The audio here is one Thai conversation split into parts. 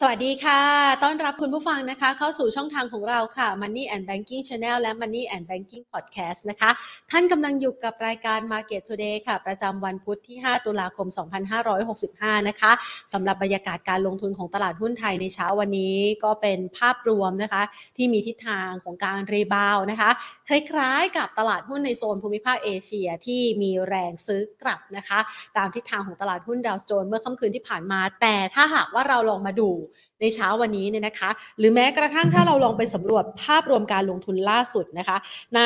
สวัสดีค่ะ ต้อนรับคุณผู้ฟังนะคะ เข้าสู่ช่องทางของเราค่ะ Money and Banking Channel และ Money and Banking Podcast นะคะ ท่านกำลังอยู่กับรายการ Market Today ค่ะ ประจำวันพุธที่ 5 ตุลาคม 2565 นะคะสำหรับบรรยากาศการลงทุนของตลาดหุ้นไทยในเช้าวันนี้ก็เป็นภาพรวมนะคะ ที่มีทิศทางของการรีบาวนะคะ คล้ายๆ กับตลาดหุ้นในโซนภูมิภาคเอเชียที่มีแรงซื้อกลับนะคะ ตามทิศทางของตลาดหุ้นดาวโจนส์เมื่อค่ำคืนที่ผ่านมา แต่ถ้าหากว่าเราลองมาดูในเช้าวันนี้เนี่ยนะคะ หรือแม้กระทั่งถ้าเราลองไปสำรวจภาพรวมการลงทุนล่าสุดนะคะ ใน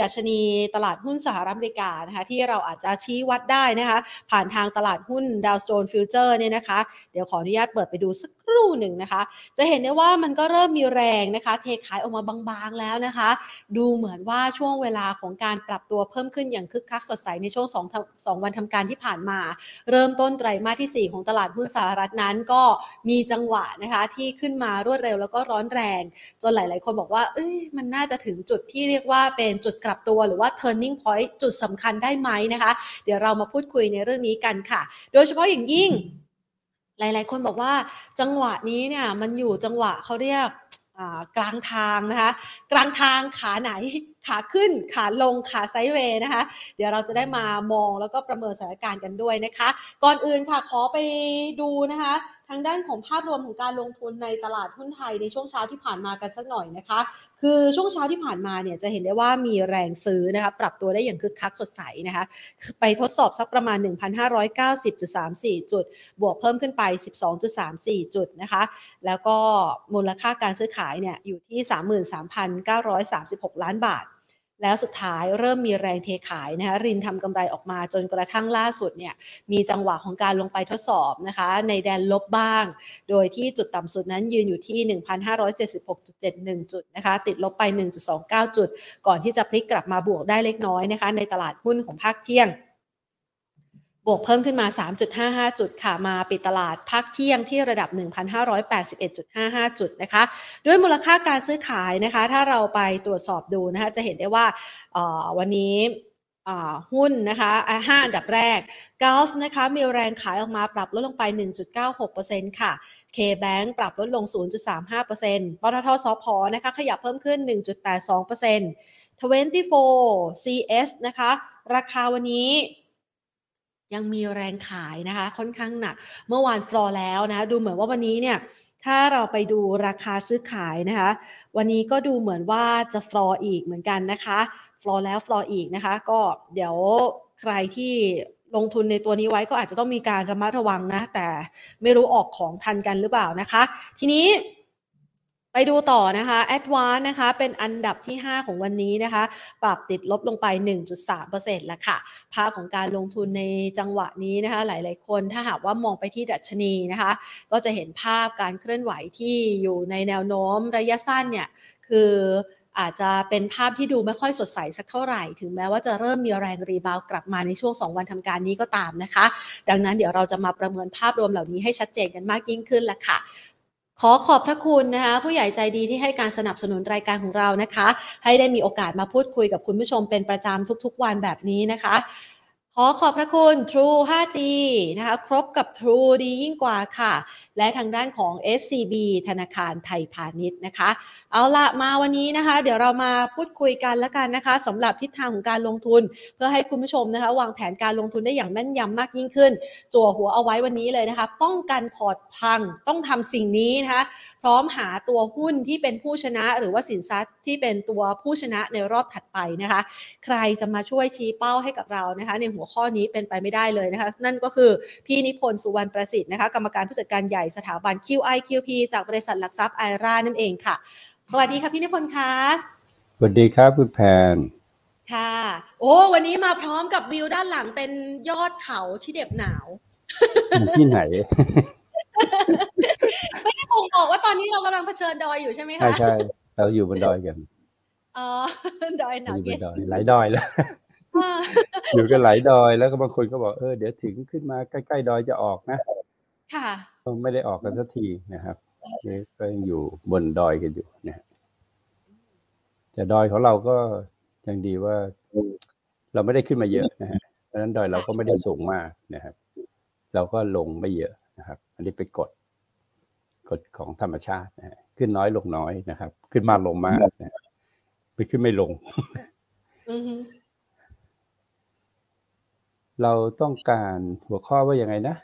ดัชนีตลาดหุ้นสหรัฐอเมริกานะคะที่เราอาจจะชี้วัดได้นะคะ ผ่านทางตลาดหุ้นดาวโจนส์ฟิวเจอร์เนี่ยนะคะ เดี๋ยวขออนุญาตเปิดไปดูสักครู่หนึ่งนะคะ จะเห็นได้ว่ามันก็เริ่มมีแรงนะคะ เทขายออกมาบางๆแล้วนะคะ ดูเหมือนว่าช่วงเวลาของการปรับตัวเพิ่มขึ้นอย่างคึกคักสดใสในช่วง2 2วันทำการที่ผ่านมา เริ่มต้นไตรมาสที่ 4 ของตลาดหุ้นสหรัฐนั้นก็มีจังงหวะนะคะ ที่ขึ้นมารวดเร็วแล้วก็ร้อนแรง จนหลาย ๆ คนบอกว่าเอ้ยมันน่าจะถึงจุดที่เรียกว่าเป็นจุดกลับตัวหรือว่า turning point จุดสำคัญได้ไหมนะคะ เดี๋ยวเรามาพูดคุยในเรื่องนี้กันค่ะ โดยเฉพาะอย่างยิ่ง หลาย ๆ คนบอกว่าจังหวะนี้เนี่ยมันอยู่จังหวะเขาเรียกกลางทางนะคะกลางทางขาไหนขาขึ้นขาลงขาไซด์เวย์นะคะ เดี๋ยวเราจะได้มามองแล้วก็ประเมินสถานการณ์กันด้วยนะคะ ก่อนอื่นค่ะขอไปดูนะคะทางด้านของภาพรวมของการลงทุนในตลาดหุ้นไทยในช่วงเช้าที่ผ่านมากันสักหน่อยนะคะ คือช่วงเช้าที่ผ่านมาเนี่ยจะเห็นได้ว่ามีแรงซื้อนะคะปรับตัวได้อย่างคึกคักสดใสนะคะไปทดสอบสักประมาณ 1,590.34 จุด บวกเพิ่มขึ้นไป 12.34 จุดนะคะ แล้วก็มูลค่าการซื้อขายเนี่ยอยู่ที่ 33,936 ล้านบาท แล้วสุดท้ายเริ่มมีแรงเทขายนะคะรินทำกำไรออกมาจนกระทั่งล่าสุดเนี่ยมีจังหวะของการลงไปทดสอบนะคะในแดนลบบ้าง โดยที่จุดต่ำสุดนั้นยืนอยู่ที่ 1,576.71 จุดนะคะติดลบไป 1.29 จุด ก่อนที่จะพลิกกลับมาบวกได้เล็กน้อยนะคะในตลาดหุ้นของภาคเที่ยง บวกเพิ่มขึ้นมา 3.55 จุดค่ะ มาปิดตลาดภาคเที่ยงที่ระดับ 1,581.55 จุดนะคะ ด้วยมูลค่าการซื้อขายนะคะ ถ้าเราไปตรวจสอบดูนะคะ จะเห็นได้ว่าวันนี้หุ้นนะคะห้าอันดับแรกกอล์ฟนะคะ มีแรงขายออกมาปรับลดลงไป 1.96%ค่ะ K-Bank ปรับลดลง 0.35%ปตทสพนะคะ ขยับเพิ่มขึ้น 1.82% 24 CS นะคะ ราคาวันนี้ ยังมีแรงขายนะคะ ค่อนข้างหนัก เมื่อวานฟลอร์แล้วนะ ดูเหมือนว่าวันนี้เนี่ยถ้าเราไปดูราคาซื้อขายนะคะ วันนี้ก็ดูเหมือนว่าจะฟลอร์อีกเหมือนกันนะคะ ฟลอร์แล้วฟลอร์อีกนะคะ ก็เดี๋ยวใครที่ลงทุนในตัวนี้ไว้ก็อาจจะต้องมีการระมัดระวังนะ แต่ไม่รู้ออกของทันกันหรือเปล่านะคะ ทีนี้ ไปดูต่อนะคะ a d v a n c e นะคะเป็นอันดับที่ 5 ของวันนี้นะคะ ปรับติดลบลงไป 1.3%แล้วค่ะ ภาพของการลงทุนในจังหวะนี้นะคะ หลายๆคนถ้าหากว่ามองไปที่ดัชนีนะคะ ก็จะเห็นภาพการเคลื่อนไหวที่อยู่ในแนวโน้มระยะสั้นเนี่ย คืออาจจะเป็นภาพที่ดูไม่ค่อยสดใสสักเท่าไหร่ ถึงแม้ว่าจะเริ่มมีแรงรีบาวกลับมาในช่วง 2 วันทำการนี้ก็ตามนะคะ ดังนั้นเดี๋ยวเราจะมาประเมินภาพรวมเหล่านี้ให้ชัดเจนกันมากยิ่งขึ้นละค่ะ ขอขอบพระคุณนะคะ ผู้ใหญ่ใจดีที่ให้การสนับสนุนรายการของเรานะคะ ให้ได้มีโอกาสมาพูดคุยกับคุณผู้ชมเป็นประจำทุกๆวันแบบนี้นะคะ ขอขอบพระคุณ True 5G นะคะ ครบกับ True ดียิ่งกว่าค่ะ และทางด้านของ SCB ธนาคารไทยพาณิชย์นะคะ เอาละมาวันนี้นะคะ เดี๋ยวเรามาพูดคุยกันแล้วกันนะคะสำหรับทิศทางของการลงทุน เพื่อให้คุณผู้ชมนะคะ วางแผนการลงทุนได้อย่างแม่นยำมากยิ่งขึ้น จั่วหัวเอาไว้วันนี้เลยนะคะ ป้องกันพอร์ตพังต้องทำสิ่งนี้นะคะ พร้อมหาตัวหุ้นที่เป็นผู้ชนะ หรือว่าสินทรัพย์ที่เป็นตัวผู้ชนะในรอบถัดไปนะคะ ใครจะมาช่วยชี้เป้าให้กับเรานะคะ ในหัวข้อนี้เป็นไปไม่ได้เลยนะคะ นั่นก็คือพี่นิพนธ์สุวรรณประสิทธิ์นะคะ กรรมการผู้จัดการใหญ่สถาบัน QI QP จากบริษัทหลักทรัพย์ไอรานั่นเองค่ะ สวัสดีค่ะพี่นิพนธ์คะสวัสดีครับคุณแพนค่ะ โอ้ วันนี้มาพร้อมกับวิวด้านหลังเป็นยอดเขาที่เด็บหนาวที่ไหน ไม่ได้บ่งบอกว่าตอนนี้เรากำลังเผชิญดอยอยู่ใช่ไหมคะ ใช่ใช่เราอยู่บนดอยกันอ๋อดอยหนาวอยู่บเย็นนดอยหลายดอยแล้วอยู่กันหลายดอยแล้วก็บางคนก็บอกเออเดี๋ยวถึงขึ้นมาใกล้ๆดอยจะออกนะ ค่ะก็ไม่ได้ออกกันสักทีนะครับนี่ก็ยังอยู่บนดอยกันอยู่นะฮะแต่ดอยของเราก็ยังดีว่าเราไม่ได้ขึ้นมาเยอะนะฮะเพราะฉะนั้นดอยเราก็ไม่ได้สูงมากนะครับ เราก็ลงไม่เยอะนะครับ อันนี้ไปกดกฎของธรรมชาตินะฮะขึ้นน้อยลงน้อยนะครับ ขึ้นมากลงมากนะฮะไม่ขึ้นไม่ลงอือฮึเราต้องการหัวข้อว่ายังไงนะ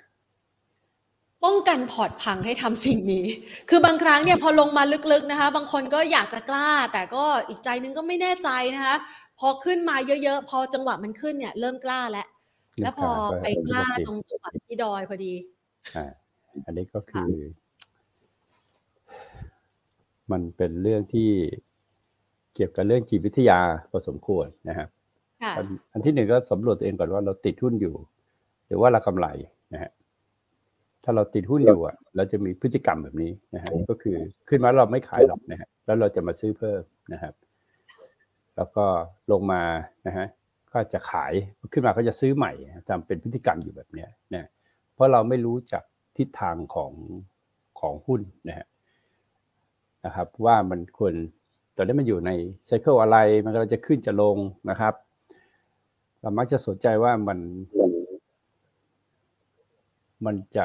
ป้องกันพอร์ตพังให้ทำสิ่งนี้ คือบางครั้งเนี่ยพอลงมาลึกๆนะคะ บางคนก็อยากจะกล้า แต่ก็อีกใจนึงก็ไม่แน่ใจนะคะ พอขึ้นมาเยอะๆ พอจังหวะมันขึ้นเนี่ย เริ่มกล้าแล้ว แล้วพอไปกล้าตรงจังหวะที่ดอยพอดีอ่าอันนี้ก็คือ มันเป็นเรื่องที่เกี่ยวกับเรื่องจิตวิทยาพอสมควรนะครับค่ะอันอันที่หนึ่งก็สำรวจตัวเองก่อนว่าเราติดหุ้นอยู่ หรือว่าเรากำไรนะฮะ ถ้าเราติดหุ้นอยู่อะ เราจะมีพฤติกรรมแบบนี้นะฮะก็คือขึ้นมาเราไม่ขายหรอกนะฮะแล้วเราจะมาซื้อเพิ่มนะครับ แล้วก็ลงมานะฮะก็จะขายขึ้นมาก็จะซื้อใหม่ทำเป็นพฤติกรรมอยู่แบบเนี้ยนะเพราะเราไม่รู้จักทิศทางของของหุ้นนะฮะนะครับ ว่ามันควรตอนนี้มันอยู่ในไซเคิลอะไรมันกำลังจะขึ้นจะลงนะครับเรามักจะสนใจว่ามัน มันจะ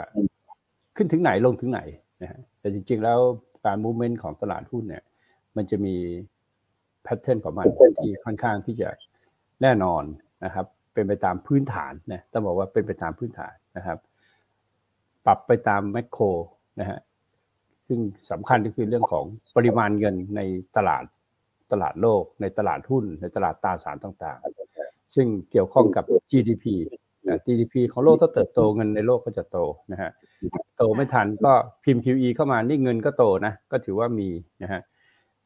ขึ้นถึงไหนลงถึงไหนนะฮะแต่จริง ๆ แล้วการมูเมนต์ของตลาดหุ้นเนี่ย มันจะมีแพทเทิร์นของมันที่ค่อนข้างที่จะแน่นอนนะครับ เป็นไปตามพื้นฐานนะต้องบอกว่าเป็นไปตามพื้นฐานนะครับ ปรับไปตามแมคโครนะฮะซึ่งสำคัญก็คือเรื่องของปริมาณเงินในตลาดตลาดโลก ในตลาดหุ้น ในตลาดตราสารต่างๆ ซึ่งเกี่ยวข้องกับ GDP นะ GDP ของโลกถ้าเติบโตเงินในโลกก็จะโตนะฮะโตไม่ทันก็พิมพ์ QE เข้ามานี่เงินก็โตนะก็ถือว่ามีนะฮะ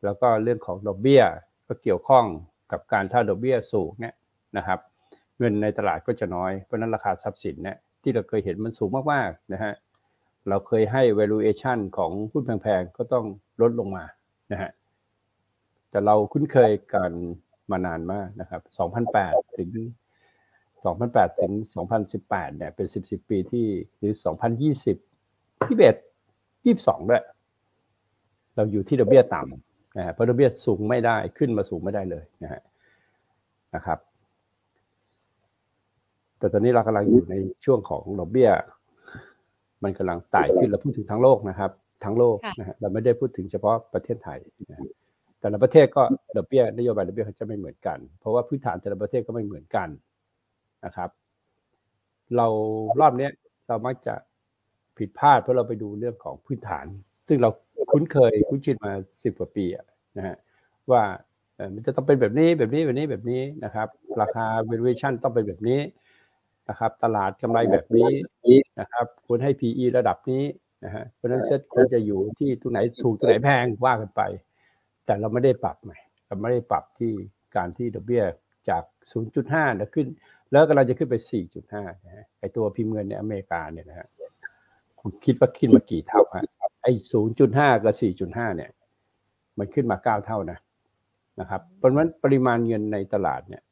แล้วก็เรื่องของดอกเบี้ยก็เกี่ยวข้องกับการถ้าดอกเบี้ยสูงเนี่ยนะครับเงินในตลาดก็จะน้อยเพราะฉะนั้นราคาทรัพย์สินเนี่ยที่เราเคยเห็นมันสูงมากๆนะฮะเราเคยให้ valuation ของหุ้นแพงๆก็ต้องลดลงมานะฮะแต่เราคุ้นเคยกันมานานมากนะครับ 2008 ถึง 2008 ถึง 2018 เนี่ย เป็น 10 10 ปีที่หรือ 2020 21 22 ด้วย เราอยู่ที่ดอกเบี้ยต่ำนะฮะเพราะดอกเบี้ยสูงไม่ได้ขึ้นมาสูงไม่ได้เลยนะฮะนะครับ แต่ตอนนี้เรากำลังอยู่ในช่วงของดอกเบี้ย มันกำลังไต่ขึ้นเราพูดถึงทั้งโลกนะครับ ทั้งโลกค่ะนะฮะเราไม่ได้พูดถึงเฉพาะประเทศไทยนะฮะแต่ละประเทศก็ดอกเบี้ยนโยบายดอกเบี้ยเขาจะไม่เหมือนกัน เพราะว่าพื้นฐานแต่ละประเทศก็ไม่เหมือนกัน นะครับ เรารอบนี้เรามักจะผิดพลาดเพราะเราไปดูเรื่องของพื้นฐาน ซึ่งเราคุ้นเคยคุ้นชินมาสิบกว่าปีนะฮะว่าเออมันจะต้องเป็นแบบนี้แบบนี้แบบนี้แบบนี้นะครับ ราคา valuation ต้องเป็นแบบนี้นะครับ ตลาดกำไรแบบนี้นะครับควรให้ PE ระดับนี้นะฮะเพราะฉะนั้นเซ็ตควรจะอยู่ที่ตรงไหนถูกตรงไหนแพงว่ากันไป แต่เราไม่ได้ปรับใหม่เราไม่ได้ปรับที่การที่ดอกเบี้ย จาก 0.5นะขึ้น แล้วกำลังจะขึ้นไป 4.5นะฮะไอตัวพิมพ์เงินในอเมริกาเนี่ยนะฮะคุณคิดว่าขึ้นมากี่เท่าฮะไอ0.5 กับ 4.5 เนี่ย มันขึ้นมา 9 เท่านะนะครับเพราะฉะนั้นปริมาณเงินในตลาดเนี่ย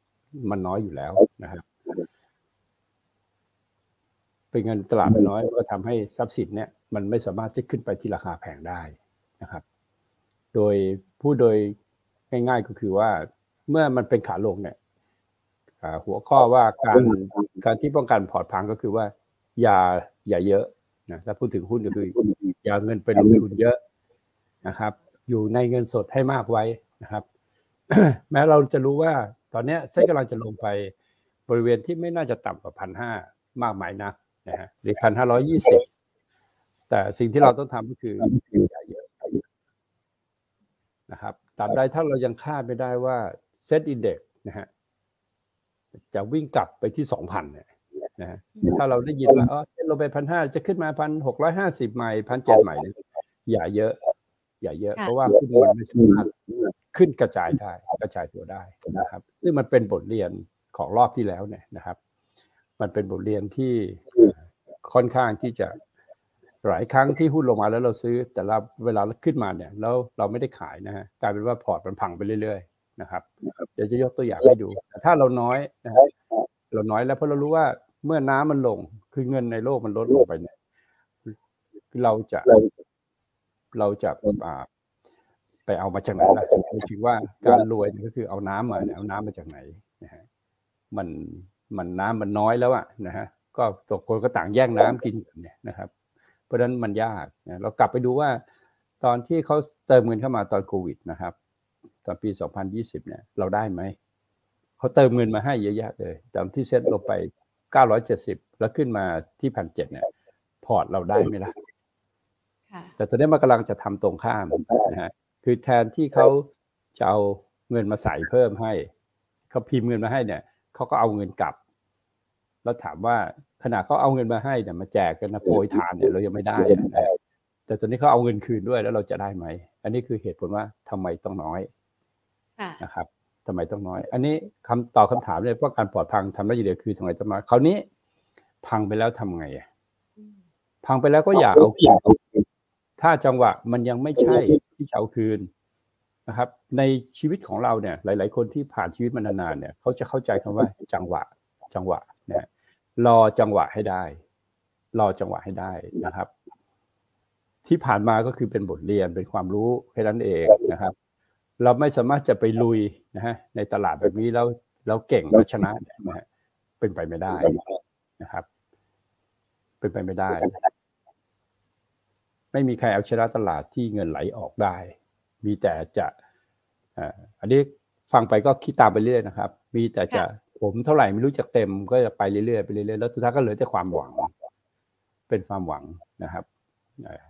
มันน้อยอยู่แล้วนะครับเป็นเงินตลาดมันน้อยก็ทำให้ทรัพย์สินเนี่ยมันไม่สามารถจะขึ้นไปที่ราคาแพงได้นะครับ โดยพูดโดยง่าย ๆก็คือว่าเมื่อมันเป็นขาลงเนี่ย หัวข้อว่าการการที่ป้องกันพอร์ตพังก็คือว่า อย่าอย่าเยอะนะถ้าพูดถึงหุ้นก็คืออย่าเงินไปลงทุนเยอะนะครับ อยู่ในเงินสดให้มากไว้นะครับ แม้เราจะรู้ว่าตอนนี้เซ็ตกำลังจะลงไปบริเวณที่ไม่น่าจะต่ำกว่าพันห้ามากมายนักนะฮะหรือพันห้าร้อยยี่สิบแต่สิ่งที่เราต้องทำก็คืออย่าเยอะนะครับตราบใดถ้าเรายังคาดไม่ได้ว่า SET Index นะฮะ จะวิ่งกลับไปที่สองพันเนี่ยนะฮะถ้าเราได้ยินว่าเออเซ็ตลงไปพันห้าจะขึ้นมาพันหกร้อยห้าสิบใหม่พันเจ็ดใหม่เนี่ยอย่าเยอะ อย่าเยอะค่ะเพราะว่าหุ้นมันไม่สามารถขึ้นกระจายได้กระจายตัวได้นะครับ ซึ่งมันเป็นบทเรียนของรอบที่แล้วเนี่ยนะครับ มันเป็นบทเรียนที่ค่อนข้างที่จะหลายครั้งที่หุ้นลงมาแล้วเราซื้อ แต่เราเวลาขึ้นมาเนี่ยแล้วเราไม่ได้ขายนะฮะกลายเป็นว่าพอร์ตมันพังไปเรื่อยๆ นะครับ เดี๋ยวจะยกตัวอย่างให้ดูแต่ถ้าเราน้อยนะครับเราน้อยแล้วเพราะเรารู้ว่าเมื่อน้ำมันลงคือเงินในโลกมันลดลงไปเนี่ย เราจะเราจะอ่าไปเอามาจากไหนล่ะหมายถึงว่าการรวยเนี่ยก็คือเอาน้ำมาเนี่ยเอาน้ำมาจากไหนนะฮะมันมันน้ำมันน้อยแล้วอะนะฮะก็ตกคนก็ต่างแย่งน้ำกินกันเนี่ยนะครับ เพราะฉะนั้นมันยากนะเรากลับไปดูว่า ตอนที่เขาเติมเงินเข้ามาตอนโควิดนะครับ ตอนปี 2020 เนี่ย เราได้ไหม เขาเติมเงินมาให้เยอะแยะเลยตอนที่เซ็ตลงไป 970 แล้วขึ้นมาที่พันเเนี่ย พอร์ตเราได้ไหมล่ะค่ะ แต่ตอนนี้มันกำลังจะทำตรงข้ามนะฮะ คือแทนที่เขาจะเอาเงินมาใส่เพิ่มให้ เขาพิมพ์เงินมาให้เนี่ย เขาก็เอาเงินกลับ แล้วถามว่าขณะเขาเอาเงินมาให้เนี่ยมาแจกกันนะโปรยทานเนี่ยเรายังไม่ได้นะแต่ตอนนี้เขาเอาเงินคืนด้วยแล้วเราจะได้ไหม อันนี้คือเหตุผลว่าทำไมต้องน้อยค่ะ นะครับทำไมต้องน้อย อันนี้คำตอบคำถามเลยเพราะการปลอดพังทำได้อย่างเดียวคือทำไมต้องน้อยคราวนี้ พังไปแล้วทำไงอะอืมพังไปแล้วก็อย่าเอาคืนถ้าจังหวะมันยังไม่ใช่ที่จะเอาคืนนะครับ ในชีวิตของเราเนี่ย หลาย ๆ คนที่ผ่านชีวิตมานานๆเนี่ย เขาจะเข้าใจคำว่าจังหวะ จังหวะนะรอจังหวะให้ได้ รอจังหวะให้ได้นะครับ ที่ผ่านมาก็คือเป็นบทเรียนเป็นความรู้แค่นั้นเองนะครับ เราไม่สามารถจะไปลุยนะฮะในตลาดแบบนี้แล้วแล้วเก่งแล้วชนะเนี่ยนะฮะเป็นไปไม่ได้นะครับ เป็นไปไม่ได้ ไม่มีใครเอาชนะตลาดที่เงินไหลออกได้ มีแต่จะอ่าอันนี้ฟังไปก็คิดตามไปเรื่อยนะครับ มีแต่จะผมเท่าไหร่ไม่รู้จักเต็มก็จะไปเรื่อยๆไปเรื่อยๆแล้วสุดท้ายก็เหลือแต่ความหวัง เป็นความหวังนะครับอ่า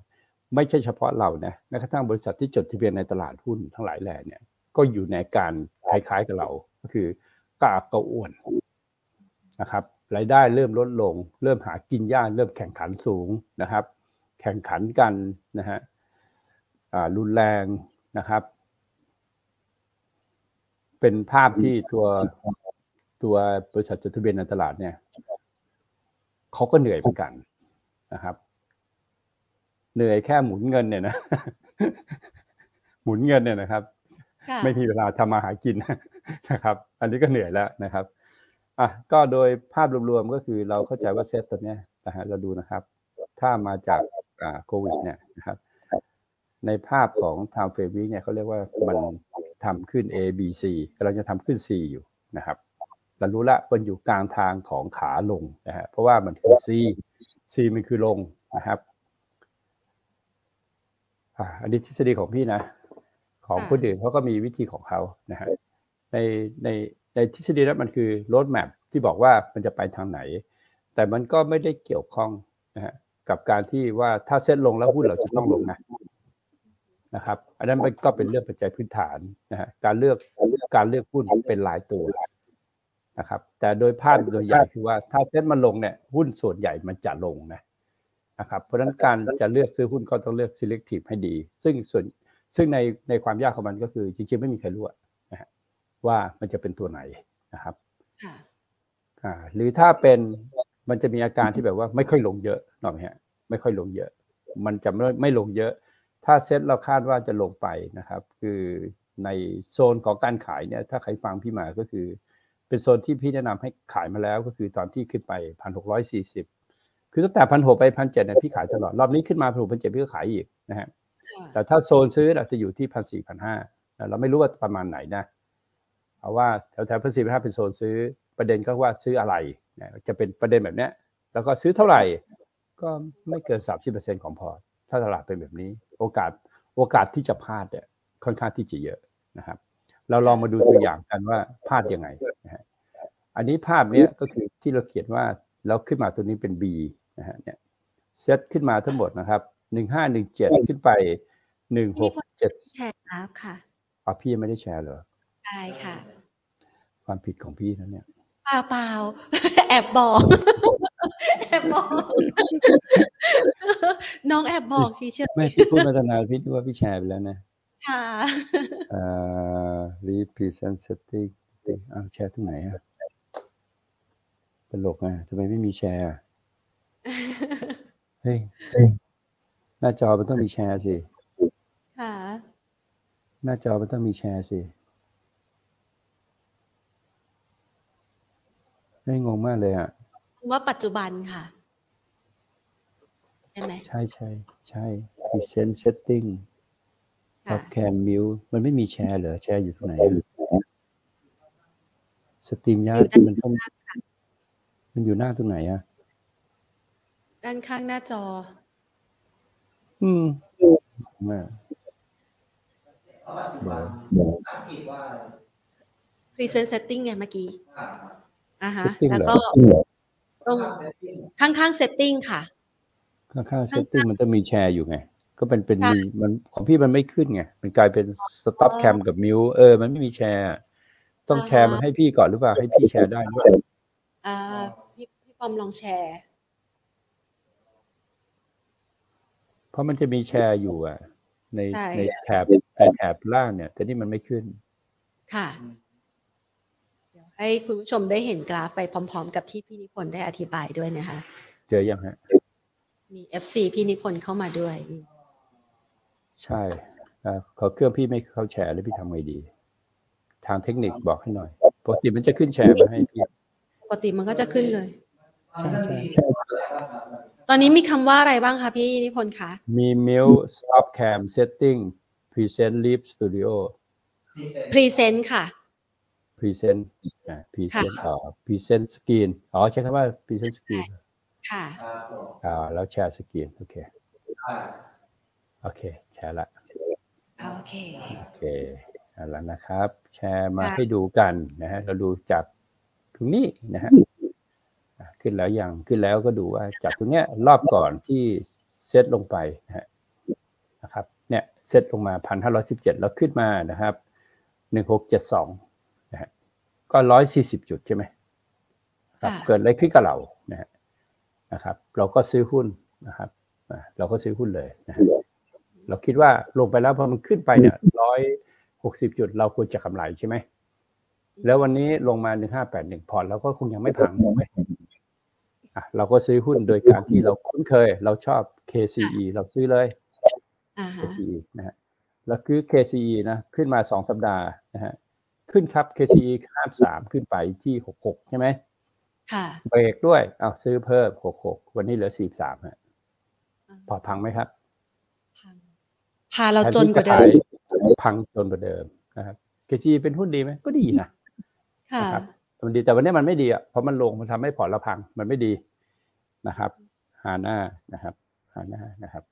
ไม่ใช่เฉพาะเรานะแม้กระทั่งบริษัทที่จดทะเบียนในตลาดหุ้นทั้งหลายแหล่เนี่ย ก็อยู่ในการคล้ายๆกับเรา ก็คือกากกระอ่วนนะครับรายได้เริ่มลดลง เริ่มหากินยากเริ่มแข่งขันสูงนะครับ แข่งขันกันนะฮะอ่ารุนแรงนะครับ เป็นภาพที่ตัวตัวบริษัทจดทะเบียนในตลาดเนี่ยเขาก็เหนื่อยเหมือนกันนะครับ เหนื่อยแค่หมุนเงินเนี่ยนะหมุนเงินเนี่ยนะครับค่ะไม่มีเวลาทำมาหากินนะครับ อันนี้ก็เหนื่อยแล้วนะครับอะก็โดยภาพรวมๆก็คือเราเข้าใจว่าเซตตัวเนี้ยนะฮะเราดูนะครับ ถ้ามาจากอ่าโควิด เนี่ยนะครับในภาพของ time frame week เนี่ยเขาเรียกว่ามันทำขึ้น A B C กำลังจะทำขึ้น C อยู่นะครับเรารู้ละมันอยู่กลางทางของขาลงนะฮะเพราะว่ามันคือ C C มันคือลงนะครับ อ่าอันนี้ทฤษฎีของพี่นะ ของคนอื่นเขาก็มีวิธีของเขานะฮะในในในทฤษฎีนั้นมันคือรถแมพที่บอกว่ามันจะไปทางไหน แต่มันก็ไม่ได้เกี่ยวข้องนะฮะกับการที่ว่าถ้าเซ็ตลงแล้วหุ้นเราจะต้องลงนะนะครับ อันนั้นมันก็เป็นเรื่องปัจจัยพื้นฐานนะฮะการเลือกการเลือกหุ้นเป็นรายตัวนะครับ แต่โดยภาพโดยใหญ่คือว่าถ้าเซ็ตมันลงเนี่ยหุ้นส่วนใหญ่มันจะลงนะ นะครับเพราะฉะนั้นการจะเลือกซื้อหุ้นก็ต้องเลือก selective ให้ดี ซึ่งส่วนซึ่งในในความยากของมันก็คือจริงๆ ไม่มีใครรู้อะนะฮะว่ามันจะเป็นตัวไหนนะครับค่ะอ่าหรือถ้าเป็นมันจะมีอาการที่แบบว่าไม่ค่อยลงเยอะหน่อยฮะไม่ค่อยลงเยอะ มันจะไม่ไม่ลงเยอะ ถ้าเซ็ตเราคาดว่าจะลงไปนะครับ คือในโซนของการขายเนี่ยถ้าใครฟังพี่มาก็คือ เป็นโซนที่พี่แนะนำให้ขายมาแล้วก็คือตอนที่ขึ้นไปพันหกร้อยสี่สิบ คือตั้งแต่พันหกไปพันเจ็ดเนี่ยพี่ขายตลอด รอบนี้ขึ้นมาพันหกพันเจ็ดพี่ก็ขายอีกนะฮะค่ะแต่ถ้าโซนซื้อเราจะอยู่ที่พันสี่พันห้าเราไม่รู้ว่าประมาณไหนนะเอาว่าแถวแถวพันสี่พันห้าเป็นโซนซื้อประเด็นก็ว่าซื้ออะไรนะจะเป็นประเด็นแบบเนี้ย แล้วก็ซื้อเท่าไหร่ก็ไม่เกินสามสิบเปอร์เซ็นของพอร์ตถ้าตลาดเป็นแบบนี้ โอกาสโอกาสที่จะพลาดเนี่ยค่อนข้างที่จะเยอะนะครับ เราลองมาดูตัวอย่างกันว่าพลาดยังไงนะฮะอันนี้ภาพเนี้ยก็คือที่เราเขียนว่าแล้วขึ้นมาตัวนี้เป็น B นะฮะเนี่ยเซตขึ้นมาทั้งหมดนะครับหนึ่งห้าหนึ่งเจ็ดขึ้นไปหนึ่งหกเจ็ดแชร์แล้วค่ะอ๋อพี่ยังไม่ได้แชร์เหรอได้ค่ะ ความผิดของพี่นะเนี่ยเปล่าเปล่าแอบบอกแอบบอก น้องแอบบอกเฉยไม่พี่พูดมาตั้งนานพี่นึกว่าพี่แชร์ไปแล้วนะๆค่ะเอ่อ represent setting อ้าวแชร์ตรงไหนอะตลกอะทำไมไม่มีแชร์อะ เฮ้ยหน้าจอมันต้องมีแชร์สิ ค่ะ หน้าจอมันต้องมีแชร์สิได้ยงงมากเลยอะ ว่าปัจจุบันค่ะ ใช่ไหม ใช่ใช่ใช่ present setting ค่ะ top cam mute มันไม่มีแชร์เหรอ แชร์อยู่ตรงไหนอะสตรีมยากมันต้องมันอยู่หน้าตรงไหนอะ ด้านข้างหน้าจอ อืมมา present setting ไงเมื่อกี้อ่าฮะ setting แล้วเหรก็อตรงข้างๆ setting ค่ะ ข้างๆ setting มันจะมีแชร์อยู่ไง ก็เป็นเป็นใช่มีมันของพี่มันไม่ขึ้นไง มันกลายเป็น stop อ๋อ cam กับ mute เออ มันไม่มีแชร์ ต้องแชร์มันให้พี่ก่อนหรือเปล่า ให้พี่แชร์ได้หรือเปล่าอ่าพี่พี่ปอมลองแชร์ เพ ราะมันจะมีแชร์อยู่อะ ในใช่ ในแถบในแถบล่างเนี่ย แต่นี่มันไม่ขึ้น ค่ะ เดี๋ยวให้คุณผู้ชมได้เห็นกราฟไปพร้อม ๆ กับที่พี่นิพนธ์ได้อธิบายด้วยนะคะ เจอยังฮะ มี FC พี่นิพนธ์เข้ามาด้วยใช่อ่าขอเครื่องพี่ไม่เข้าแชร์แล้วพี่ทำไงดี ทางเทคนิคบอกให้หน่อยปกติมันจะขึ้นแชร์มาให้พี่ปกติมันก็จะขึ้นเลย ใช่ใช่ ตอนนี้มีคำว่าอะไรบ้างคะพี่นิพนธ์คะ มี mute stop cam setting present live studio present ค่ะ present อ่า present อ๋อ present screen อ๋อใช้คำว่า present screen ค่ะอ่าแล้วแชร์สกรีนโอเคโอเค แชร์ละโอเคโอเคเอาละนะครับ แชร์มาค่ะให้ดูกันนะฮะเราดูจากตรงนี้นะฮะอะ ขึ้นแล้วยังขึ้นแล้วก็ดูว่าจากตรงเนี้ยรอบก่อนที่เซตลงไปนะฮะนะครับเนี่ยเซตลงมาพันห้าร้อยสิบเจ็ดแล้วขึ้นมานะครับหนึ่งหกเจ็ดสองนะฮะก็ร้อยสี่สิบจุดใช่ไหมครับค่ะเกิดอะไรขึ้นกับเรานะฮะนะครับ เราก็ซื้อหุ้นนะครับอะเราก็ซื้อหุ้นเลยนะฮะเราคิดว่าลงไปแล้วพอมันขึ้นไปเนี่ยร้อยหกสิบจุด เราควรจะกำไรใช่ไหมแล้ววันนี้ลงมาหนึ่งห้าแปดหนึ่งพอร์ตเราก็คงยังไม่พังถูกไหมอะ เราก็ซื้อหุ้นโดยการที่เราคุ้นเคย เราชอบ KCE เราซื้อเลยอ่าฮะ KCE นะฮะแล้วคือ KCE นะขึ้นมาสองสัปดาห์นะฮะขึ้นครับ KCE ข้ามสามขึ้นไปที่หกหกใช่ไหมค่ะเบรกด้วยเอาซื้อเพิ่มหกหกวันนี้เหลือสี่สามฮะพอร์ตพังไหมครับ พังพาเราจนกว่าเดิมแทที่จะขายพังจนกว่าเดิมนะครับ KCE เป็นหุ้นดีไหมก็ดีนะค่ะนะครับมันดีแต่วันนี้มันไม่ดีอะเพราะมันลงมันทำให้พอร์ตเราพังมันไม่ดี นะครับหาหน้านะครับหาหน้านะครับ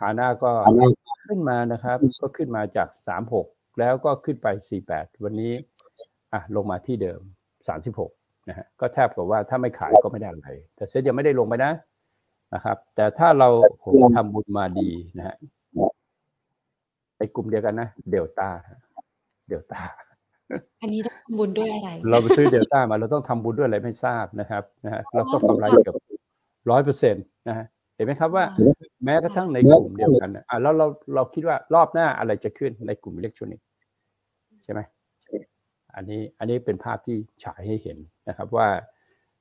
หาหน้าก็ขึ้นมานะครับ ก็ขึ้นมาจากสามหกแล้วก็ขึ้นไปสี่แปดวันนี้อะลงมาที่เดิมสามสิบหกนะฮะก็แทบกับว่าถ้าไม่ขายก็ไม่ได้อะไร แต่เซ็ตยังไม่ได้ลงไปนะนะครับ แต่ถ้าเราโหทำบุญมาดีนะฮะในกลุ่มเดียวกันนะ เดลต้าเดลต้า อันนี้ต้องทำบุญด้วยอะไร เราไปซื้อเดลต้ามาเราต้องทำบุญด้วยอะไรไม่ทราบนะครับนะฮะเราก็กำไรเกือบร้อยเปอร์เซ็นต์นะฮะเห็นไหมครับว่า แม้กระทั่งในกลุ่มเดียวกันน่ะอะแล้วเราเราคิดว่ารอบหน้าอะไรจะขึ้นในกลุ่มอิเล็กทรอนิกส์ใช่ไหมอันนี้อันนี้เป็นภาพที่ฉายให้เห็นนะครับว่า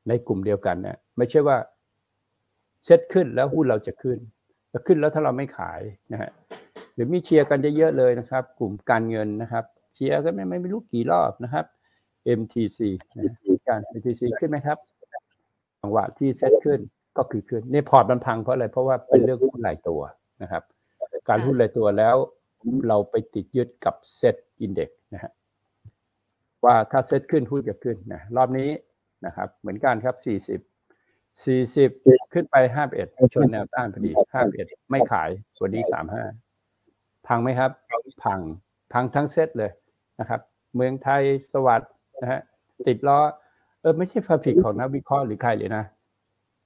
ในกลุ่มเดียวกันเนี่ยไม่ใช่ว่าเซ็ตขึ้นแล้วหุ้นเราจะขึ้นแล้วขึ้นแล้วถ้าเราไม่ขายนะฮะหรือมีเชียร์กันเยอะๆเลยนะครับ กลุ่มการเงินนะครับ เชียร์กันไม่ไม่รู้กี่รอบนะครับ MTC นะฮะการ MTC ขึ้นไหมครับจังหวะที่เซ็ตขึ้นก็คือขึ้นนี่พอร์ตมันพังเพราะอะไร เพราะว่าเป็นเรื่องหุ้นรายตัวนะครับ การหุ้นรายตัวแล้วเราไปติดยึดกับ SET Index นะฮะว่าถ้าเซ็ตขึ้นหุ้นจะขึ้นนะรอบนี้นะครับ เหมือนกันครับ 40 40 ขึ้นไป 51 ชนแนวต้านพอดี 51 ไม่ขายวันนี้ 35 พังไหมครับ พัง พังทั้งเซตเลย นะครับ เมืองไทยสวัสด์นะฮะติดล้อเออไม่ใช่ฟาบริกของนักวิเคราะห์หรือใครเลยนะ